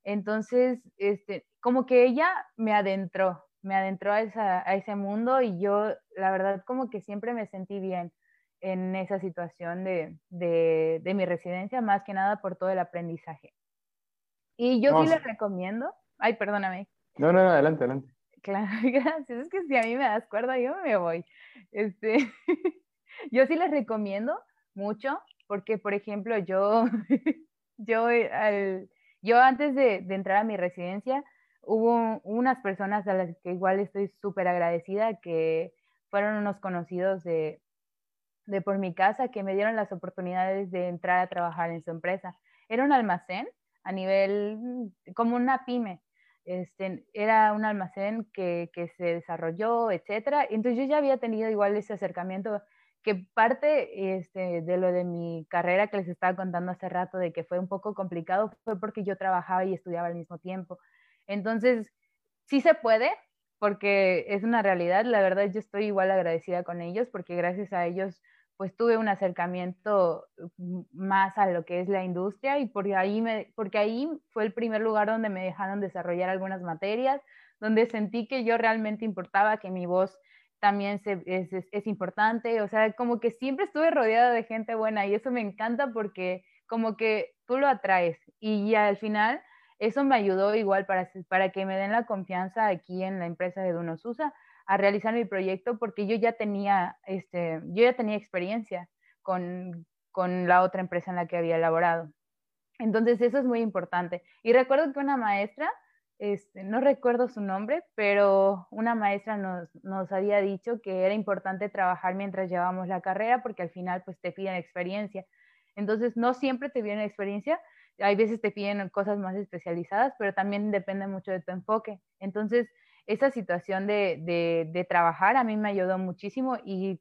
Entonces, este, como que ella me adentró, me adentró a, esa, a ese mundo y yo, la verdad, como que siempre me sentí bien en esa situación de, de, mi residencia, más que nada por todo el aprendizaje. Y yo sí les recomiendo, ay, perdóname. No, no, no, adelante, adelante. Claro, <laughs> gracias. Es que si a mí me das cuerda, yo me voy. Este, <laughs> <laughs> yo sí les recomiendo mucho, porque, por ejemplo, yo, <laughs> yo, al, yo antes de, de, entrar a mi residencia, hubo unas personas a las que igual estoy súper agradecida, que fueron unos conocidos de, de por mi casa que me dieron las oportunidades de entrar a trabajar en su empresa. Era un almacén a nivel, mm, como una pyme. Este, era un almacén que, que se desarrolló, etcétera. Entonces yo ya había tenido igual ese acercamiento que parte este, de lo de mi carrera que les estaba contando hace rato, de que fue un poco complicado, fue porque yo trabajaba y estudiaba al mismo tiempo. Entonces, sí se puede, porque es una realidad. La verdad, yo estoy igual agradecida con ellos, porque gracias a ellos pues tuve un acercamiento mm, más a lo que es la industria y porque ahí, me, porque ahí fue el primer lugar donde me dejaron desarrollar algunas materias, donde sentí que yo realmente importaba, que mi voz también es, es, importante, o sea, como que siempre estuve rodeada de gente buena y eso me encanta porque como que tú lo atraes y al final eso me ayudó igual para, para que me den la confianza aquí en la empresa de Dunosusa a realizar mi proyecto porque yo ya tenía, este, yo ya tenía experiencia con, con la otra empresa en la que había elaborado. Entonces eso es muy importante. Y recuerdo que una maestra, este, no recuerdo su nombre, pero una maestra nos, nos, había dicho que era importante trabajar mientras llevábamos la carrera porque al final pues te piden experiencia. Entonces no siempre te piden experiencia, hay veces te piden cosas más especializadas, pero también depende mucho de tu enfoque. Entonces esa situación de, de, trabajar a mí me ayudó muchísimo y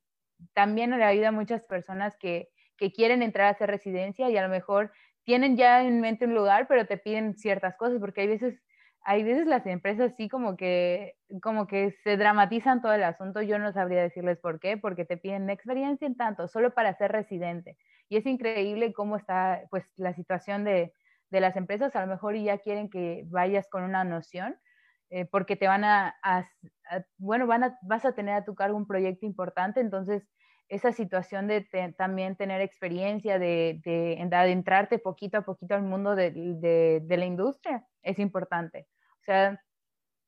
también le ayuda a muchas personas que, que quieren entrar a hacer residencia y a lo mejor tienen ya en mente un lugar, pero te piden ciertas cosas, porque hay veces, hay veces las empresas sí como que, como que se dramatizan todo el asunto. Yo no sabría decirles por qué, porque te piden experiencia en tanto, solo para ser residente. Y es increíble cómo está pues la situación de, de las empresas. A lo mejor ya quieren que vayas con una noción, eh, porque te van a, bueno, van a, vas a tener a tu cargo un proyecto importante, entonces esa situación de también tener experiencia, de, de, adentrarte poquito a poquito al mundo de, de, la industria es importante. O sea,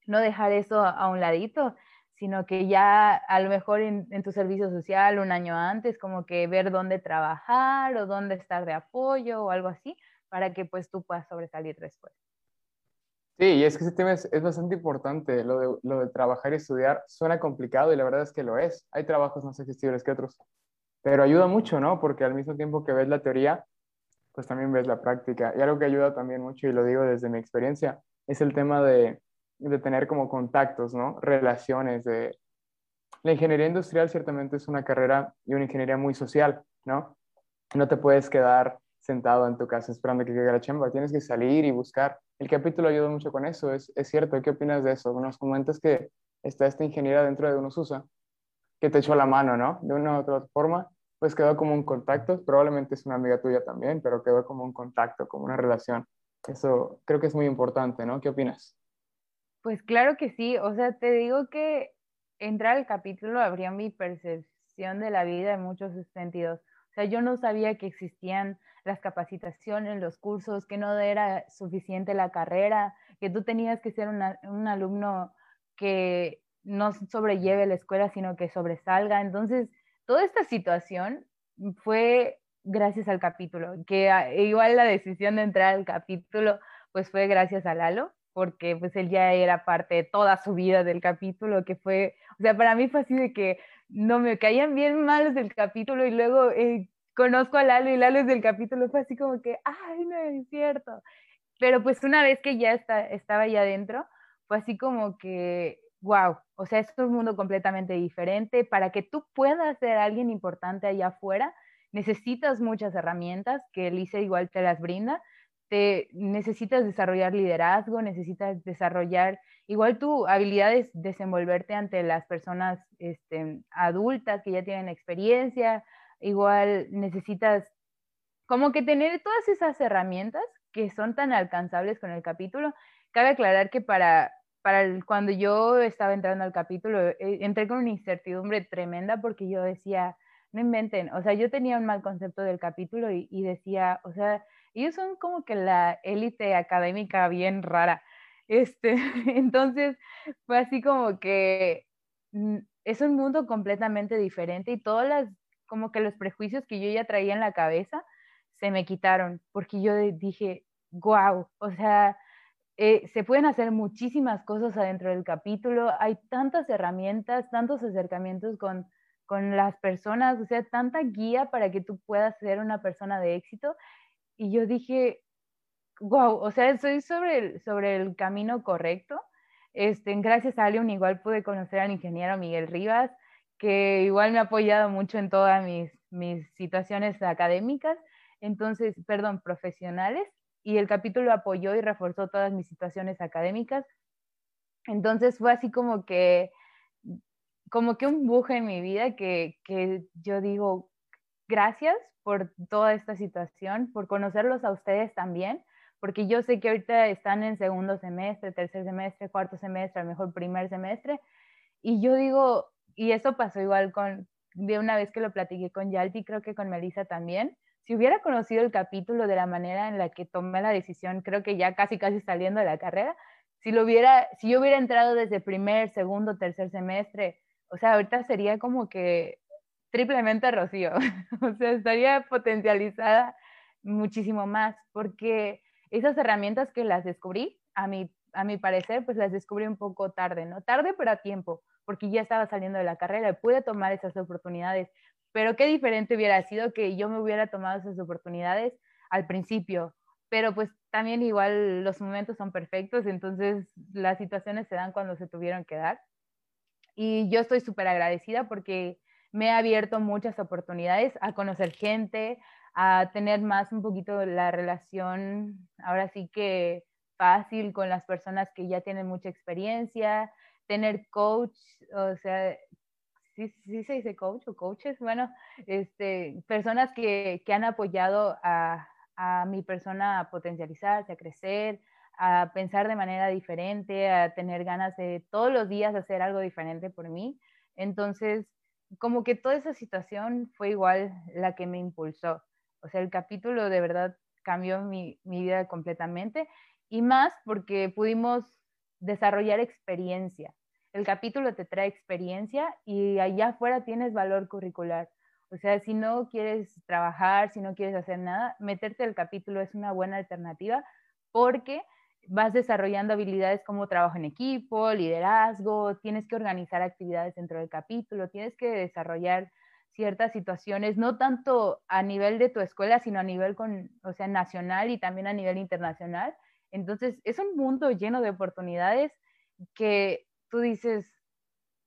no dejar eso a un ladito, sino que ya a lo mejor en, tu servicio social un año antes, como que ver dónde trabajar o dónde estar de apoyo o algo así, para que pues tú puedas sobresalir después. Sí, y es que ese tema es, bastante importante, lo de, lo de, trabajar y estudiar suena complicado y la verdad es que lo es. Hay trabajos más accesibles que otros, pero ayuda mucho, ¿no? Porque al mismo tiempo que ves la teoría, pues también ves la práctica. Y algo que ayuda también mucho, y lo digo desde mi experiencia, es el tema de, de tener como contactos, ¿no? Relaciones. De... La ingeniería industrial ciertamente es una carrera y una ingeniería muy social, ¿no? No te puedes quedar sentado en tu casa esperando que llegue la chamba, tienes que salir y buscar. El capítulo ayuda mucho con eso, es, es cierto, ¿qué opinas de eso? Nos comentas que está esta ingeniera dentro de unos USA, que te echó la mano, ¿no? De una u otra forma, pues quedó como un contacto, probablemente es una amiga tuya también, pero quedó como un contacto, como una relación. Eso creo que es muy importante, ¿no? ¿Qué opinas? Pues claro que sí, o sea, te digo que entrar al capítulo abrió mi percepción de la vida en muchos sentidos. O sea, yo no sabía que existían las capacitaciones, los cursos, que no era suficiente la carrera, que tú tenías que ser un alumno que no sobrelleve la escuela, sino que sobresalga. Entonces, toda esta situación fue gracias al capítulo, que igual la decisión de entrar al capítulo, pues fue gracias a Lalo, porque pues él ya era parte de toda su vida del capítulo, que fue, o sea, para mí fue así de que no me caían bien malos del capítulo y luego eh, conozco a Lalo y Lalo es del capítulo, fue así como que, ay, no es cierto. Pero pues una vez que ya está, estaba ya adentro, fue así como que, wow, o sea, es un mundo completamente diferente. Para que tú puedas ser alguien importante allá afuera, necesitas muchas herramientas que Elise igual te las brinda te necesitas desarrollar liderazgo, necesitas desarrollar igual tu habilidades, desenvolverte ante las personas este, adultas que ya tienen experiencia, igual necesitas como que tener todas esas herramientas que son tan alcanzables con el capítulo. Cabe aclarar que para, para cuando yo estaba entrando al capítulo, eh, entré con una incertidumbre tremenda porque yo decía, no inventen, o sea, yo tenía un mal concepto del capítulo y, decía, o sea, ellos son como que la élite académica bien rara. Este, <laughs> entonces, fue así como que mm, es un mundo completamente diferente y todas las, como que los prejuicios que yo ya traía en la cabeza se me quitaron, porque yo dije, wow, o sea, eh, se pueden hacer muchísimas cosas adentro del capítulo, hay tantas herramientas, tantos acercamientos con, con las personas, o sea, tanta guía para que tú puedas ser una persona de éxito y yo dije, wow, o sea, estoy sobre el, sobre el camino correcto. Este, gracias a Leon igual pude conocer al ingeniero Miguel Rivas, que igual me ha apoyado mucho en todas mis, mis situaciones académicas, entonces, perdón, profesionales, y el capítulo apoyó y reforzó todas mis situaciones académicas. Entonces fue así como que, como que un buje en mi vida que, que yo digo, gracias por toda esta situación, por conocerlos a ustedes también, porque yo sé que ahorita están en segundo semestre, tercer semestre, cuarto semestre, a lo mejor primer semestre, y yo digo, y eso pasó igual con, de una vez que lo platiqué con Yalti, creo que con Melissa también, si hubiera conocido el capítulo de la manera en la que tomé la decisión, creo que ya casi casi saliendo de la carrera, si lo hubiera, si yo hubiera entrado desde primer, segundo, tercer semestre, o sea, ahorita sería como que triplemente Rocío. <laughs> o sea, estaría potencializada muchísimo más porque esas herramientas que las descubrí, a mi, a mi parecer, pues las descubrí un poco tarde, ¿no? Tarde pero a tiempo, porque ya estaba saliendo de la carrera y pude tomar esas oportunidades. Pero qué diferente hubiera sido que yo me hubiera tomado esas oportunidades al principio. Pero pues también igual los momentos son perfectos, entonces las situaciones se dan cuando se tuvieron que dar. Y yo estoy súper agradecida porque me ha abierto muchas oportunidades a conocer gente, a tener más un poquito la relación, ahora sí que fácil con las personas que ya tienen mucha experiencia, tener coach, o sea, sí, sí se dice coach o coaches, bueno, este, personas que, que han apoyado a, a mi persona a potencializarse, a crecer, a pensar de manera diferente, a tener ganas de todos los días hacer algo diferente por mí. Entonces, como que toda esa situación fue igual la que me impulsó. O sea, el capítulo de verdad cambió mi, vida completamente y más porque pudimos desarrollar experiencia. El capítulo te trae experiencia y allá afuera tienes valor curricular. O sea, si no quieres trabajar, si no quieres hacer nada, meterte al capítulo es una buena alternativa porque vas desarrollando habilidades como trabajo en equipo, liderazgo, tienes que organizar actividades dentro del capítulo, tienes que desarrollar ciertas situaciones, no tanto a nivel de tu escuela, sino a nivel con, o sea, nacional y también a nivel internacional. Entonces, es un mundo lleno de oportunidades que tú dices,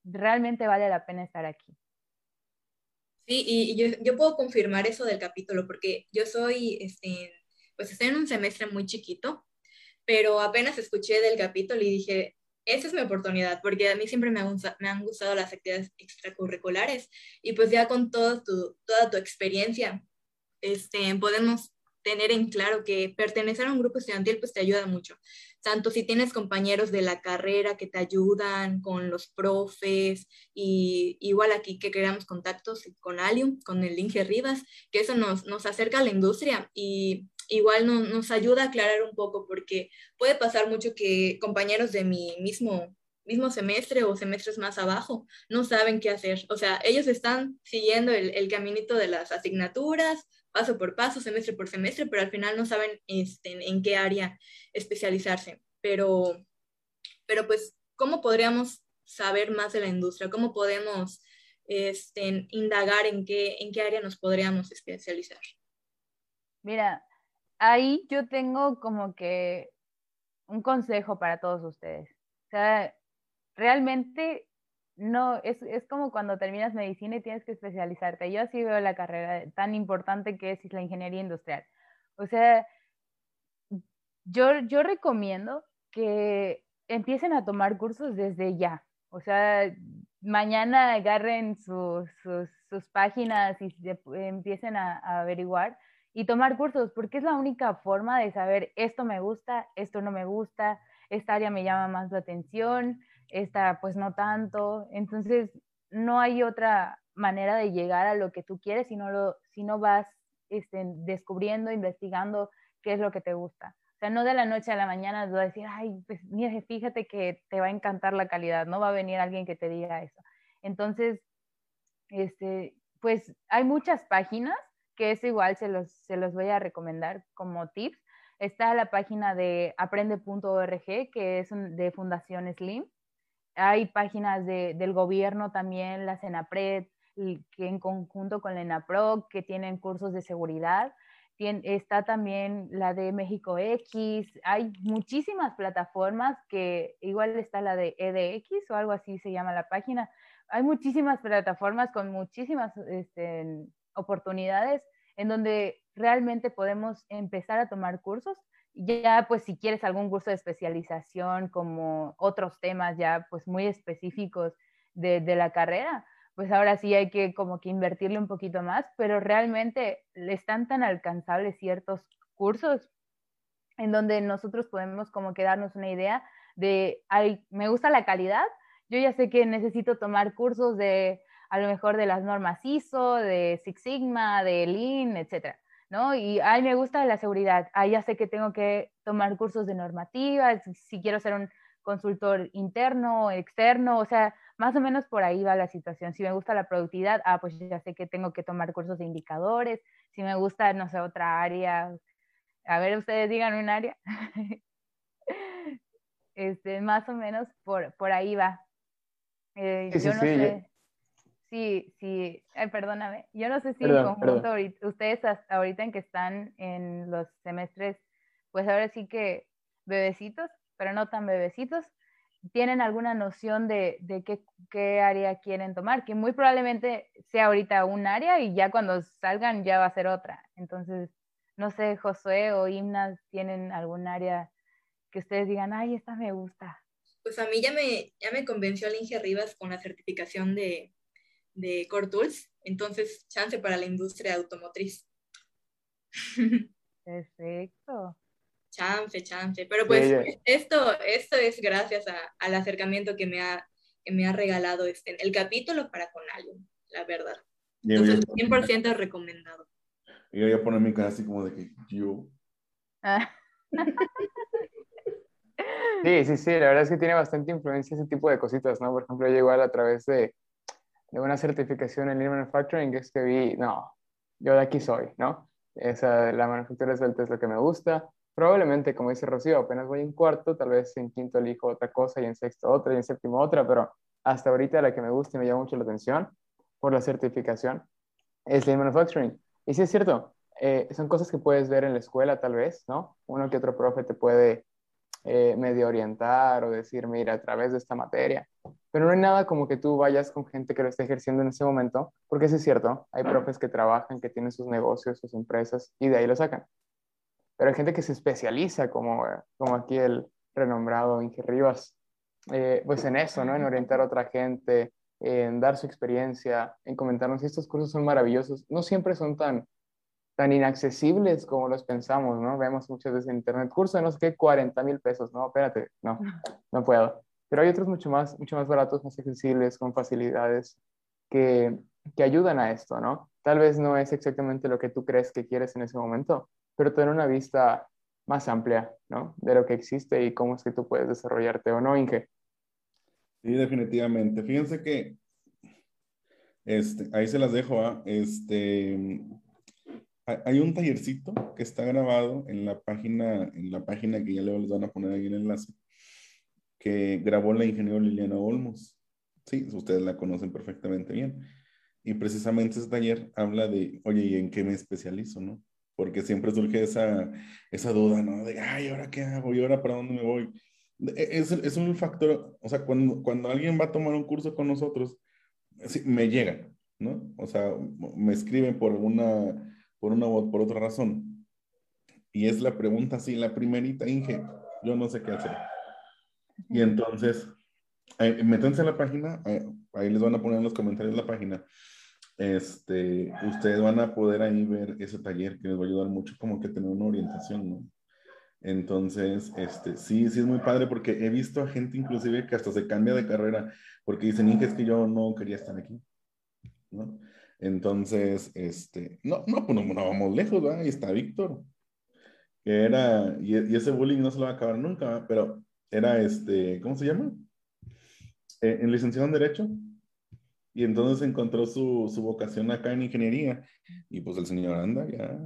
realmente vale la pena estar aquí. Sí, y yo, yo puedo confirmar eso del capítulo, porque yo soy, este, pues estoy en un semestre muy chiquito, pero apenas escuché del capítulo y dije, esa es mi oportunidad, porque a mí siempre me, me han gustado las actividades extracurriculares y pues ya con todo tu, toda tu experiencia, este, podemos tener en claro que pertenecer a un grupo estudiantil pues te ayuda mucho. Tanto si tienes compañeros de la carrera que te ayudan con los profes y igual aquí que creamos contactos con Alium, con el Inge Rivas, que eso nos, nos acerca a la industria y igual nos ayuda a aclarar un poco porque puede pasar mucho que compañeros de mi mismo mismo semestre o semestres más abajo no saben qué hacer. O sea, ellos están siguiendo el, el caminito de las asignaturas, paso por paso, semestre por semestre, pero al final no saben este, en qué área especializarse. Pero, pero pues, ¿cómo podríamos saber más de la industria? ¿Cómo podemos este, indagar en qué, en qué área nos podríamos especializar? Mira, ahí yo tengo como que un consejo para todos ustedes. O sea, realmente no, es, es, como cuando terminas medicina y tienes que especializarte. Yo así veo la carrera tan importante que es la ingeniería industrial. O sea, yo, yo recomiendo que empiecen a tomar cursos desde ya. O sea, mañana agarren sus, sus páginas y empiecen a, a averiguar y tomar cursos, porque es la única forma de saber esto me gusta, esto no me gusta, esta área me llama más la atención, esta pues no tanto. Entonces, no hay otra manera de llegar a lo que tú quieres si no, lo, si no vas este, descubriendo, investigando qué es lo que te gusta. O sea, no de la noche a la mañana vas a decir, ay, pues mira, fíjate que te va a encantar la calidad, no va a venir alguien que te diga eso. Entonces, este, pues hay muchas páginas que es igual, se los, se los voy a recomendar como tips. Está la página de aprende.org, que es de Fundación Slim, hay páginas de, del gobierno también, la CENAPRED, que en conjunto con la ENAPROC, que tienen cursos de seguridad. está también la de México X. Hay muchísimas plataformas que igual está la de EDX o algo así se llama la página. Hay muchísimas plataformas con muchísimas este, oportunidades en donde realmente podemos empezar a tomar cursos ya pues si quieres algún curso de especialización como otros temas ya pues muy específicos de, de, la carrera, pues ahora sí hay que como que invertirle un poquito más, pero realmente están tan alcanzables ciertos cursos en donde nosotros podemos como que darnos una idea de, ay, me gusta la calidad, yo ya sé que necesito tomar cursos de a lo mejor de las normas ISO, de Six Sigma, de Lean, etcétera ¿no? Y, ay, me gusta la seguridad, ay, ya sé que tengo que tomar cursos de normativa, si quiero ser un consultor interno o externo, o sea, más o menos por ahí va la situación. Si me gusta la productividad, ah, pues ya sé que tengo que tomar cursos de indicadores, si me gusta, no sé, otra área, a ver, ustedes digan un área. <laughs> este, más o menos por, por ahí va. Eh, yo no sé sí, sí, perdóname, yo no sé si en conjunto ustedes hasta ahorita en que están en los semestres, pues ahora sí que bebecitos, pero no tan bebecitos, tienen alguna noción de, de qué, qué, área quieren tomar, que muy probablemente sea ahorita un área y ya cuando salgan ya va a ser otra. Entonces, no sé, Josué o Himnas tienen algún área que ustedes digan, ay, esta me gusta. Pues a mí ya me, ya me convenció el Inge Rivas con la certificación de, de Core Tools, entonces chance para la industria automotriz. <laughs> Perfecto. Chance, chance. Pero pues esto, esto es gracias al acercamiento que me ha, que me ha regalado este, el capítulo para con alguien, la verdad. Entonces, 100% recomendado. Y voy a poner mi cara así como de que yo. <laughs> Sí, sí, sí, la verdad es que tiene bastante influencia ese tipo de cositas, ¿no? Por ejemplo, yo igual a través de, de una certificación en Lean Manufacturing es que vi, no, yo de aquí soy, ¿no? Esa, la manufactura suelta es lo que me gusta. Probablemente, como dice Rocío, apenas voy en cuarto, tal vez en quinto elijo otra cosa y en sexto otra y en séptimo otra, pero hasta ahorita la que me gusta y me llama mucho la atención por la certificación es Lean Manufacturing. Y sí es cierto, eh, son cosas que puedes ver en la escuela tal vez, ¿no? Uno que otro profe te puede eh, medio orientar o decir, mira, a través de esta materia. Pero no hay nada como que tú vayas con gente que lo esté ejerciendo en ese momento, porque sí es cierto, hay profes que trabajan, que tienen sus negocios, sus empresas y de ahí lo sacan. Pero hay gente que se especializa, como, como aquí el renombrado Inge Rivas, eh, pues en eso, ¿no? En orientar a otra gente, en dar su experiencia, en comentarnos. Y estos cursos son maravillosos. No siempre son tan tan inaccesibles como los pensamos, ¿no? Vemos muchas veces en internet, curso de no sé qué, 40 mil pesos, no, espérate, no, no puedo. Pero hay otros mucho más, mucho más baratos, más accesibles, con facilidades, que, que ayudan a esto, ¿no? Tal vez no es exactamente lo que tú crees que quieres en ese momento, pero tener una vista más amplia, ¿no? De lo que existe y cómo es que tú puedes desarrollarte o no, Inge. Sí, definitivamente. Fíjense que este, ahí se las dejo, ¿ah? este, hay un tallercito que está grabado en la página, en la página que ya les van a poner ahí el enlace, que grabó la ingeniera Liliana Olmos. Sí, ustedes la conocen perfectamente bien. Y precisamente ese taller habla de, oye, ¿y en qué me especializo, no? Porque siempre surge esa, esa duda, ¿no? De, ay, ¿ahora qué hago? ¿Y ahora para dónde me voy? E, es, es un factor, o sea, cuando, cuando alguien va a tomar un curso con nosotros, me llegan, ¿no? O sea, me escriben por una por una por otra razón. Y es la pregunta así, la primerita, Inge, yo no sé qué hacer. Y entonces, eh, métanse a la página, eh, ahí les van a poner en los comentarios la página. Este, ustedes van a poder ahí ver ese taller que les va a ayudar mucho como que tener una orientación, ¿no? Entonces, este, sí, sí es muy padre porque he visto a gente inclusive que hasta se cambia de carrera porque dicen, es que yo no quería estar aquí, ¿no? Entonces, este, no, no, pues no, vamos lejos, ¿verdad? Ahí está Víctor, que era, y, ese bullying no se lo va a acabar nunca, pero era este, ¿cómo se llama? Eh, en licenciado en Derecho. Y entonces encontró su, su, vocación acá en ingeniería. Y pues el señor anda ya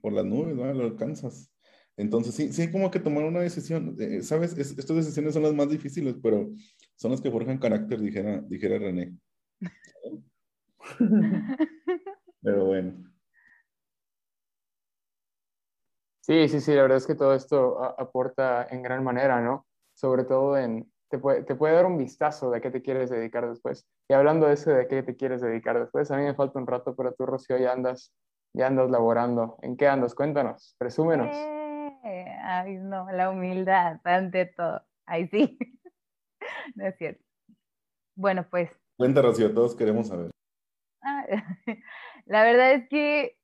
por las nubes, ¿verdad? Lo alcanzas. Entonces, sí, sí como que tomar una decisión. Eh, ¿Sabes? estas decisiones son las más difíciles, pero son las que forjan carácter, dijera, dijera René. Pero bueno. Sí, sí, sí, la verdad es que todo esto aporta en gran manera, ¿no? Sobre todo en, te puede, te puede dar un vistazo de a qué te quieres dedicar después. Y hablando de eso, de qué te quieres dedicar después, a mí me falta un rato, pero tú, Rocío, ya andas, ya andas laborando. ¿En qué andas? Cuéntanos, presúmenos. Eh, ay, no, la humildad ante todo. Ahí sí. <laughs> no es cierto. Bueno, pues. Cuenta, Rocío, todos queremos saber. <laughs> la verdad es que,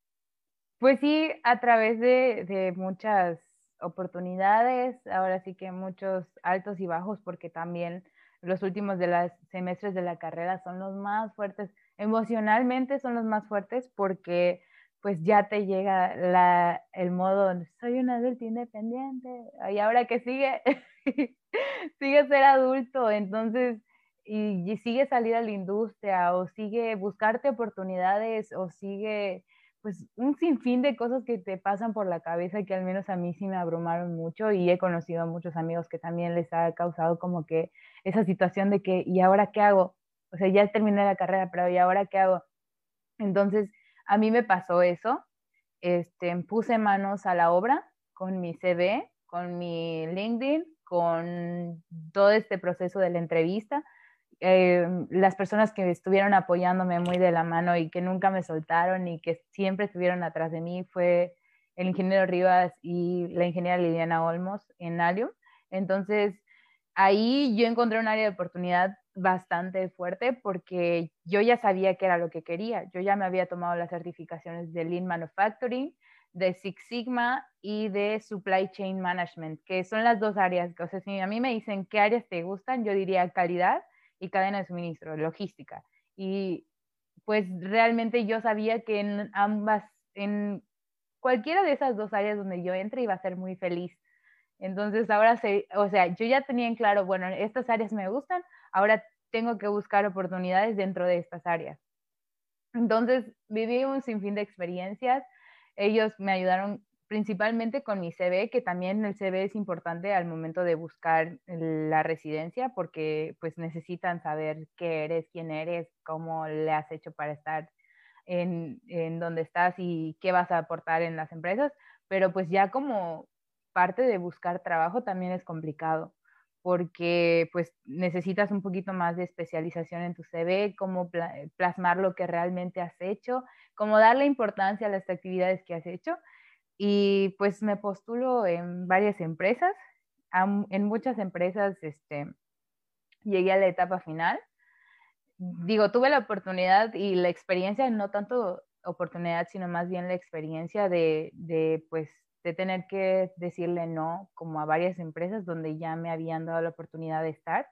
pues sí, a través de, muchas oportunidades, ahora sí que muchos altos y bajos, porque también los últimos de los semestres de la carrera son los más fuertes, emocionalmente son los más fuertes porque pues ya te llega la, el modo, soy un adulto independiente, y ahora que sigue, <laughs> sigue ser adulto, entonces y, sigue salir a la industria o sigue buscarte oportunidades o sigue pues un sinfín de cosas que te pasan por la cabeza que al menos a mí sí me abrumaron mucho y he conocido a muchos amigos que también les ha causado como que esa situación de que, ¿y ahora qué hago? O sea, ya terminé la carrera, pero ¿y ahora qué hago? Entonces, a mí me pasó eso. Este, puse manos a la obra con mi CV, con mi LinkedIn, con todo este proceso de la entrevista eh, las personas que estuvieron apoyándome muy de la mano y que nunca me soltaron y que siempre estuvieron atrás de mí fue el ingeniero Rivas y la ingeniera Liliana Olmos en Alium. Entonces, ahí yo encontré un área de oportunidad bastante fuerte porque yo ya sabía qué era lo que quería. Yo ya me había tomado las certificaciones de Lean Manufacturing, de Six Sigma y de Supply Chain Management, que son las dos áreas. O sea, si a mí me dicen qué áreas te gustan, yo diría calidad y cadena de suministro, logística. Y pues realmente yo sabía que en ambas, en cualquiera de esas dos áreas donde yo entre iba a ser muy feliz. Entonces ahora, se, o sea, yo ya tenía en claro, bueno, estas áreas me gustan, ahora tengo que buscar oportunidades dentro de estas áreas. Entonces viví un sinfín de experiencias. Ellos me ayudaron principalmente con mi CV, que también el CV es importante al momento de buscar la residencia, porque pues necesitan saber qué eres, quién eres, cómo le has hecho para estar en, en donde estás y qué vas a aportar en las empresas. Pero pues ya como parte de buscar trabajo también es complicado porque pues necesitas un poquito más de especialización en tu CV, cómo plasmar lo que realmente has hecho, cómo darle importancia a las actividades que has hecho. Y pues me postulo en varias empresas, en muchas empresas este, llegué a la etapa final. Digo, tuve la oportunidad y la experiencia, no tanto oportunidad, sino más bien la experiencia de, de pues de tener que decirle no como a varias empresas donde ya me habían dado la oportunidad de estar.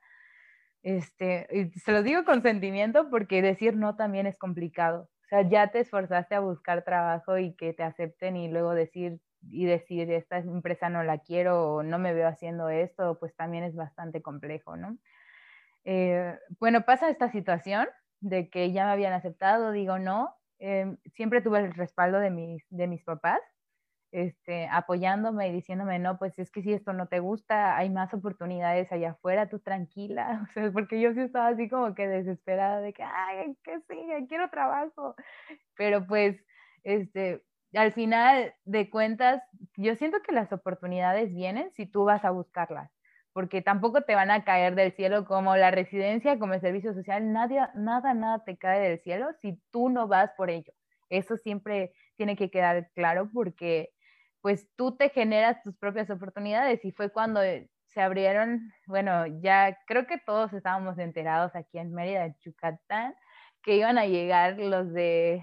Este, se lo digo con sentimiento porque decir no también es complicado. Sea, ya te esforzaste a buscar trabajo y que te acepten y luego decir y decir esta empresa no la quiero o no me veo haciendo esto, pues también es bastante complejo, ¿no? Eh, bueno, pasa esta situación de que ya me habían aceptado, digo no, eh, siempre tuve el respaldo de mis, de mis papás este, apoyándome y diciéndome, no, pues es que si esto no te gusta, hay más oportunidades allá afuera, tú tranquila, <laughs> porque yo sí estaba así como que desesperada de que, ay, que sí, quiero trabajo, pero pues, este, al final de cuentas, yo siento que las oportunidades vienen si tú vas a buscarlas, porque tampoco te van a caer del cielo como la residencia, como el servicio social, nadie, nada, nada te cae del cielo si tú no vas por ello. Eso siempre tiene que quedar claro porque pues tú te generas tus propias oportunidades y fue cuando se abrieron, bueno, ya creo que todos estábamos enterados aquí en Mérida, Yucatán, que iban a llegar los de,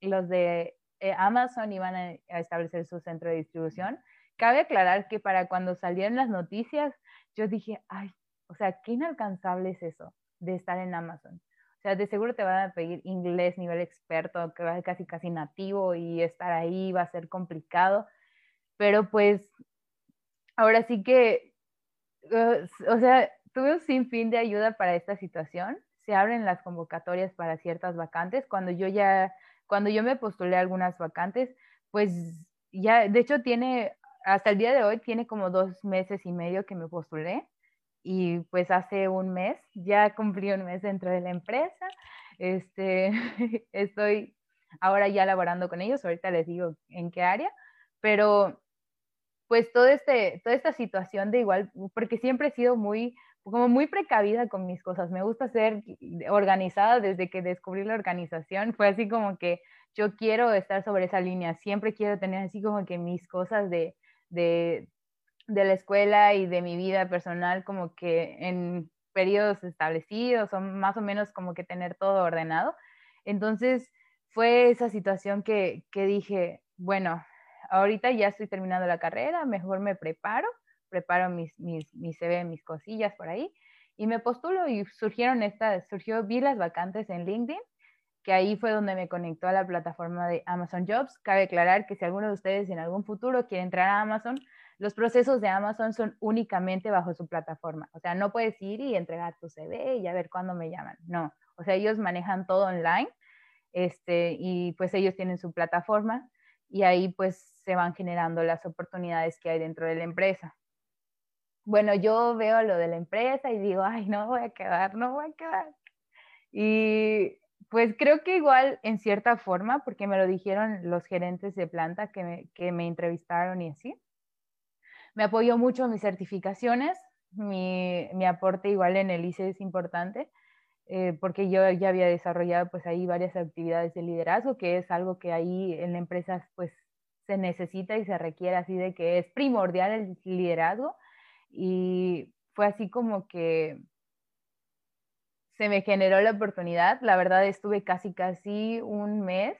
los de eh, Amazon, iban a, establecer su centro de distribución. Cabe aclarar que para cuando salieron las noticias, yo dije, ay, o sea, qué inalcanzable es eso de estar en Amazon. O sea, de seguro te van a pedir inglés nivel experto, que va a ser casi casi nativo y estar ahí va a ser complicado pero pues ahora sí que, uh, o sea, tuve un sinfín de ayuda para esta situación. Se abren las convocatorias para ciertas vacantes. Cuando yo ya, cuando yo me postulé a algunas vacantes, pues ya, de hecho tiene, hasta el día de hoy tiene como dos meses y medio que me postulé y pues hace un mes ya cumplí un mes dentro de la empresa. Este, <laughs> estoy ahora ya laborando con ellos, ahorita les digo en qué área, pero pues todo este, toda esta situación de igual, porque siempre he sido muy, como muy precavida con mis cosas, me gusta ser organizada desde que descubrí la organización, fue así como que yo quiero estar sobre esa línea, siempre quiero tener así como que mis cosas de, de, de la escuela y de mi vida personal como que en periodos establecidos o más o menos como que tener todo ordenado. Entonces fue esa situación que, que dije, bueno, ahorita ya estoy terminando la carrera, mejor me preparo, preparo mis, mis, mis CV, mis cosillas por ahí, y me postulo y surgieron estas, surgió, vi las vacantes en LinkedIn, que ahí fue donde me conectó a la plataforma de Amazon Jobs. Cabe aclarar que si alguno de ustedes en algún futuro quiere entrar a Amazon, los procesos de Amazon son únicamente bajo su plataforma. O sea, no puedes ir y entregar tu CV y a ver cuándo me llaman. No, o sea, ellos manejan todo online este, y pues ellos tienen su plataforma y ahí pues se van generando las oportunidades que hay dentro de la empresa. Bueno, yo veo lo de la empresa y digo, ay, no voy a quedar, no voy a quedar. Y pues creo que igual en cierta forma, porque me lo dijeron los gerentes de planta que me, que me entrevistaron y así, me apoyó mucho mis certificaciones, mi, mi aporte igual en el ICE es importante, eh, porque yo ya había desarrollado pues ahí varias actividades de liderazgo, que es algo que ahí en la empresa pues se necesita y se requiere así de que es primordial el liderazgo y fue así como que se me generó la oportunidad. La verdad estuve casi, casi un mes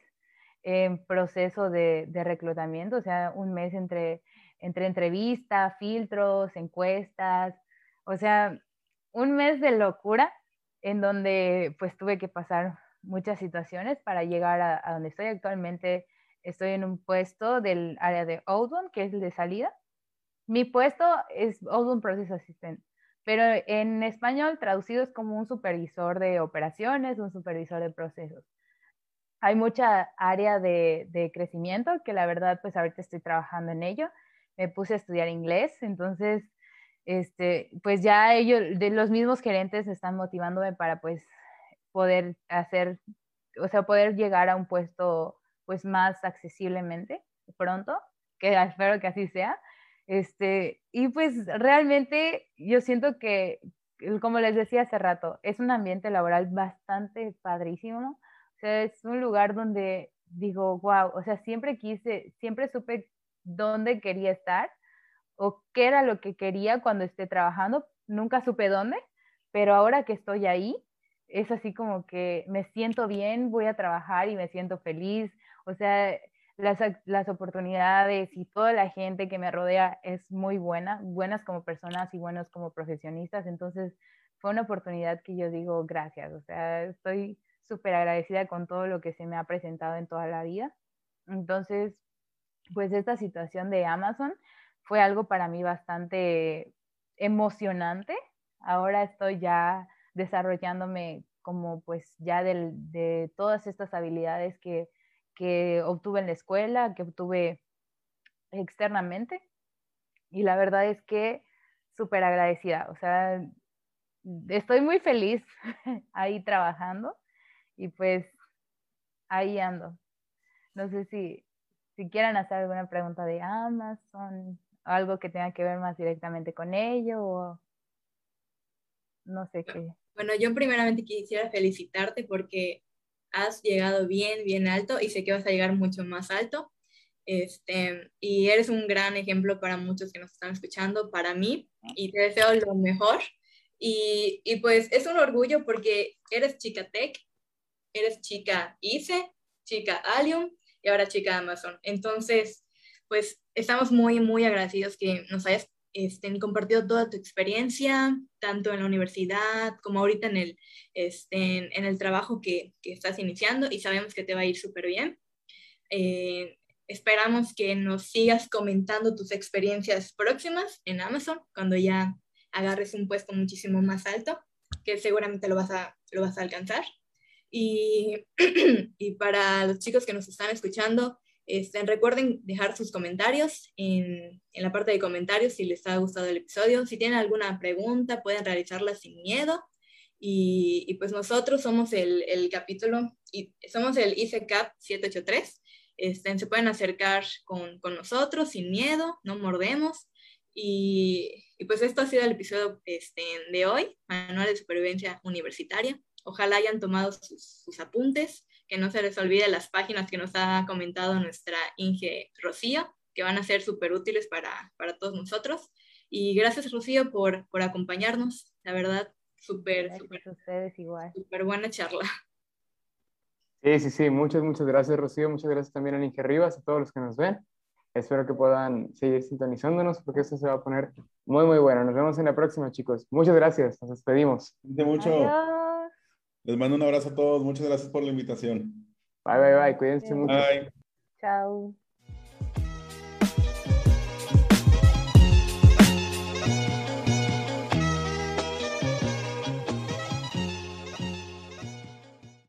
en proceso de, de reclutamiento, o sea, un mes entre, entre entrevistas, filtros, encuestas, o sea, un mes de locura en donde pues tuve que pasar muchas situaciones para llegar a, a donde estoy actualmente estoy en un puesto del área de outbound, que es el de salida. mi puesto es un Process Assistant, pero en español traducido es como un supervisor de operaciones, un supervisor de procesos. Hay mucha área de, de crecimiento que la verdad pues ahorita estoy trabajando en ello. Me puse a estudiar inglés, entonces este, pues ya ellos, de los mismos gerentes están motivándome para pues poder hacer, o sea, poder llegar a un puesto pues más accesiblemente pronto, que espero que así sea. Este, y pues realmente yo siento que, como les decía hace rato, es un ambiente laboral bastante padrísimo. O sea, es un lugar donde digo, wow, o sea, siempre quise, siempre supe dónde quería estar o qué era lo que quería cuando esté trabajando. Nunca supe dónde, pero ahora que estoy ahí, es así como que me siento bien, voy a trabajar y me siento feliz. O sea, las, las, oportunidades y toda la gente que me rodea es muy buena, buenas como personas y buenos como profesionistas. Entonces, fue una oportunidad que yo digo gracias. O sea, estoy súper agradecida con todo lo que se me ha presentado en toda la vida. Entonces, pues esta situación de Amazon fue algo para mí bastante emocionante. Ahora estoy ya desarrollándome como pues ya de todas estas habilidades que, que obtuve en la escuela, que obtuve externamente. Y la verdad es que súper agradecida. O sea, estoy muy feliz <laughs> ahí trabajando y pues ahí ando. No sé si, si quieran hacer alguna pregunta de Amazon, algo que tenga que ver más directamente con ello o no sé qué. Bueno, yo primeramente quisiera felicitarte porque has llegado bien, bien alto y sé que vas a llegar mucho más alto. Este, y eres un gran ejemplo para muchos que nos están escuchando, para mí, y te deseo lo mejor. Y, y pues es un orgullo porque eres chica tech, eres chica ICE, chica Allium y ahora chica Amazon. Entonces, pues estamos muy, muy agradecidos que nos hayas este, compartido toda tu experiencia, tanto en la universidad como ahorita en el, este, en el trabajo que, que, estás iniciando y sabemos que te va a ir súper bien. Eh, esperamos que nos sigas comentando tus experiencias próximas en Amazon cuando ya agarres un puesto muchísimo más alto, que seguramente lo vas a, lo vas a alcanzar. Y, <clears throat> y para los chicos que nos están escuchando, este, recuerden dejar sus comentarios en, en, la parte de comentarios si les ha gustado el episodio. Si tienen alguna pregunta, pueden realizarla sin miedo. Y, y pues nosotros somos el, el, capítulo, y somos el ICECAP 783. Este, se pueden acercar con, con, nosotros sin miedo, no mordemos. Y, y, pues esto ha sido el episodio este, de hoy, Manual de Supervivencia Universitaria. Ojalá hayan tomado sus, sus apuntes que no se les olvide las páginas que nos ha comentado nuestra Inge Rocío, que van a ser súper útiles para, para, todos nosotros. Y gracias, Rocío, por, por acompañarnos. La verdad, súper, súper buena charla. Sí, sí, sí. Muchas, muchas gracias, Rocío. Muchas gracias también a Inge Rivas, a todos los que nos ven. Espero que puedan seguir sintonizándonos porque esto se va a poner muy, muy bueno. Nos vemos en la próxima, chicos. Muchas gracias. Nos despedimos. De mucho. Les mando un abrazo a todos. Muchas gracias por la invitación. Bye, bye, bye. Cuídense mucho. Chao.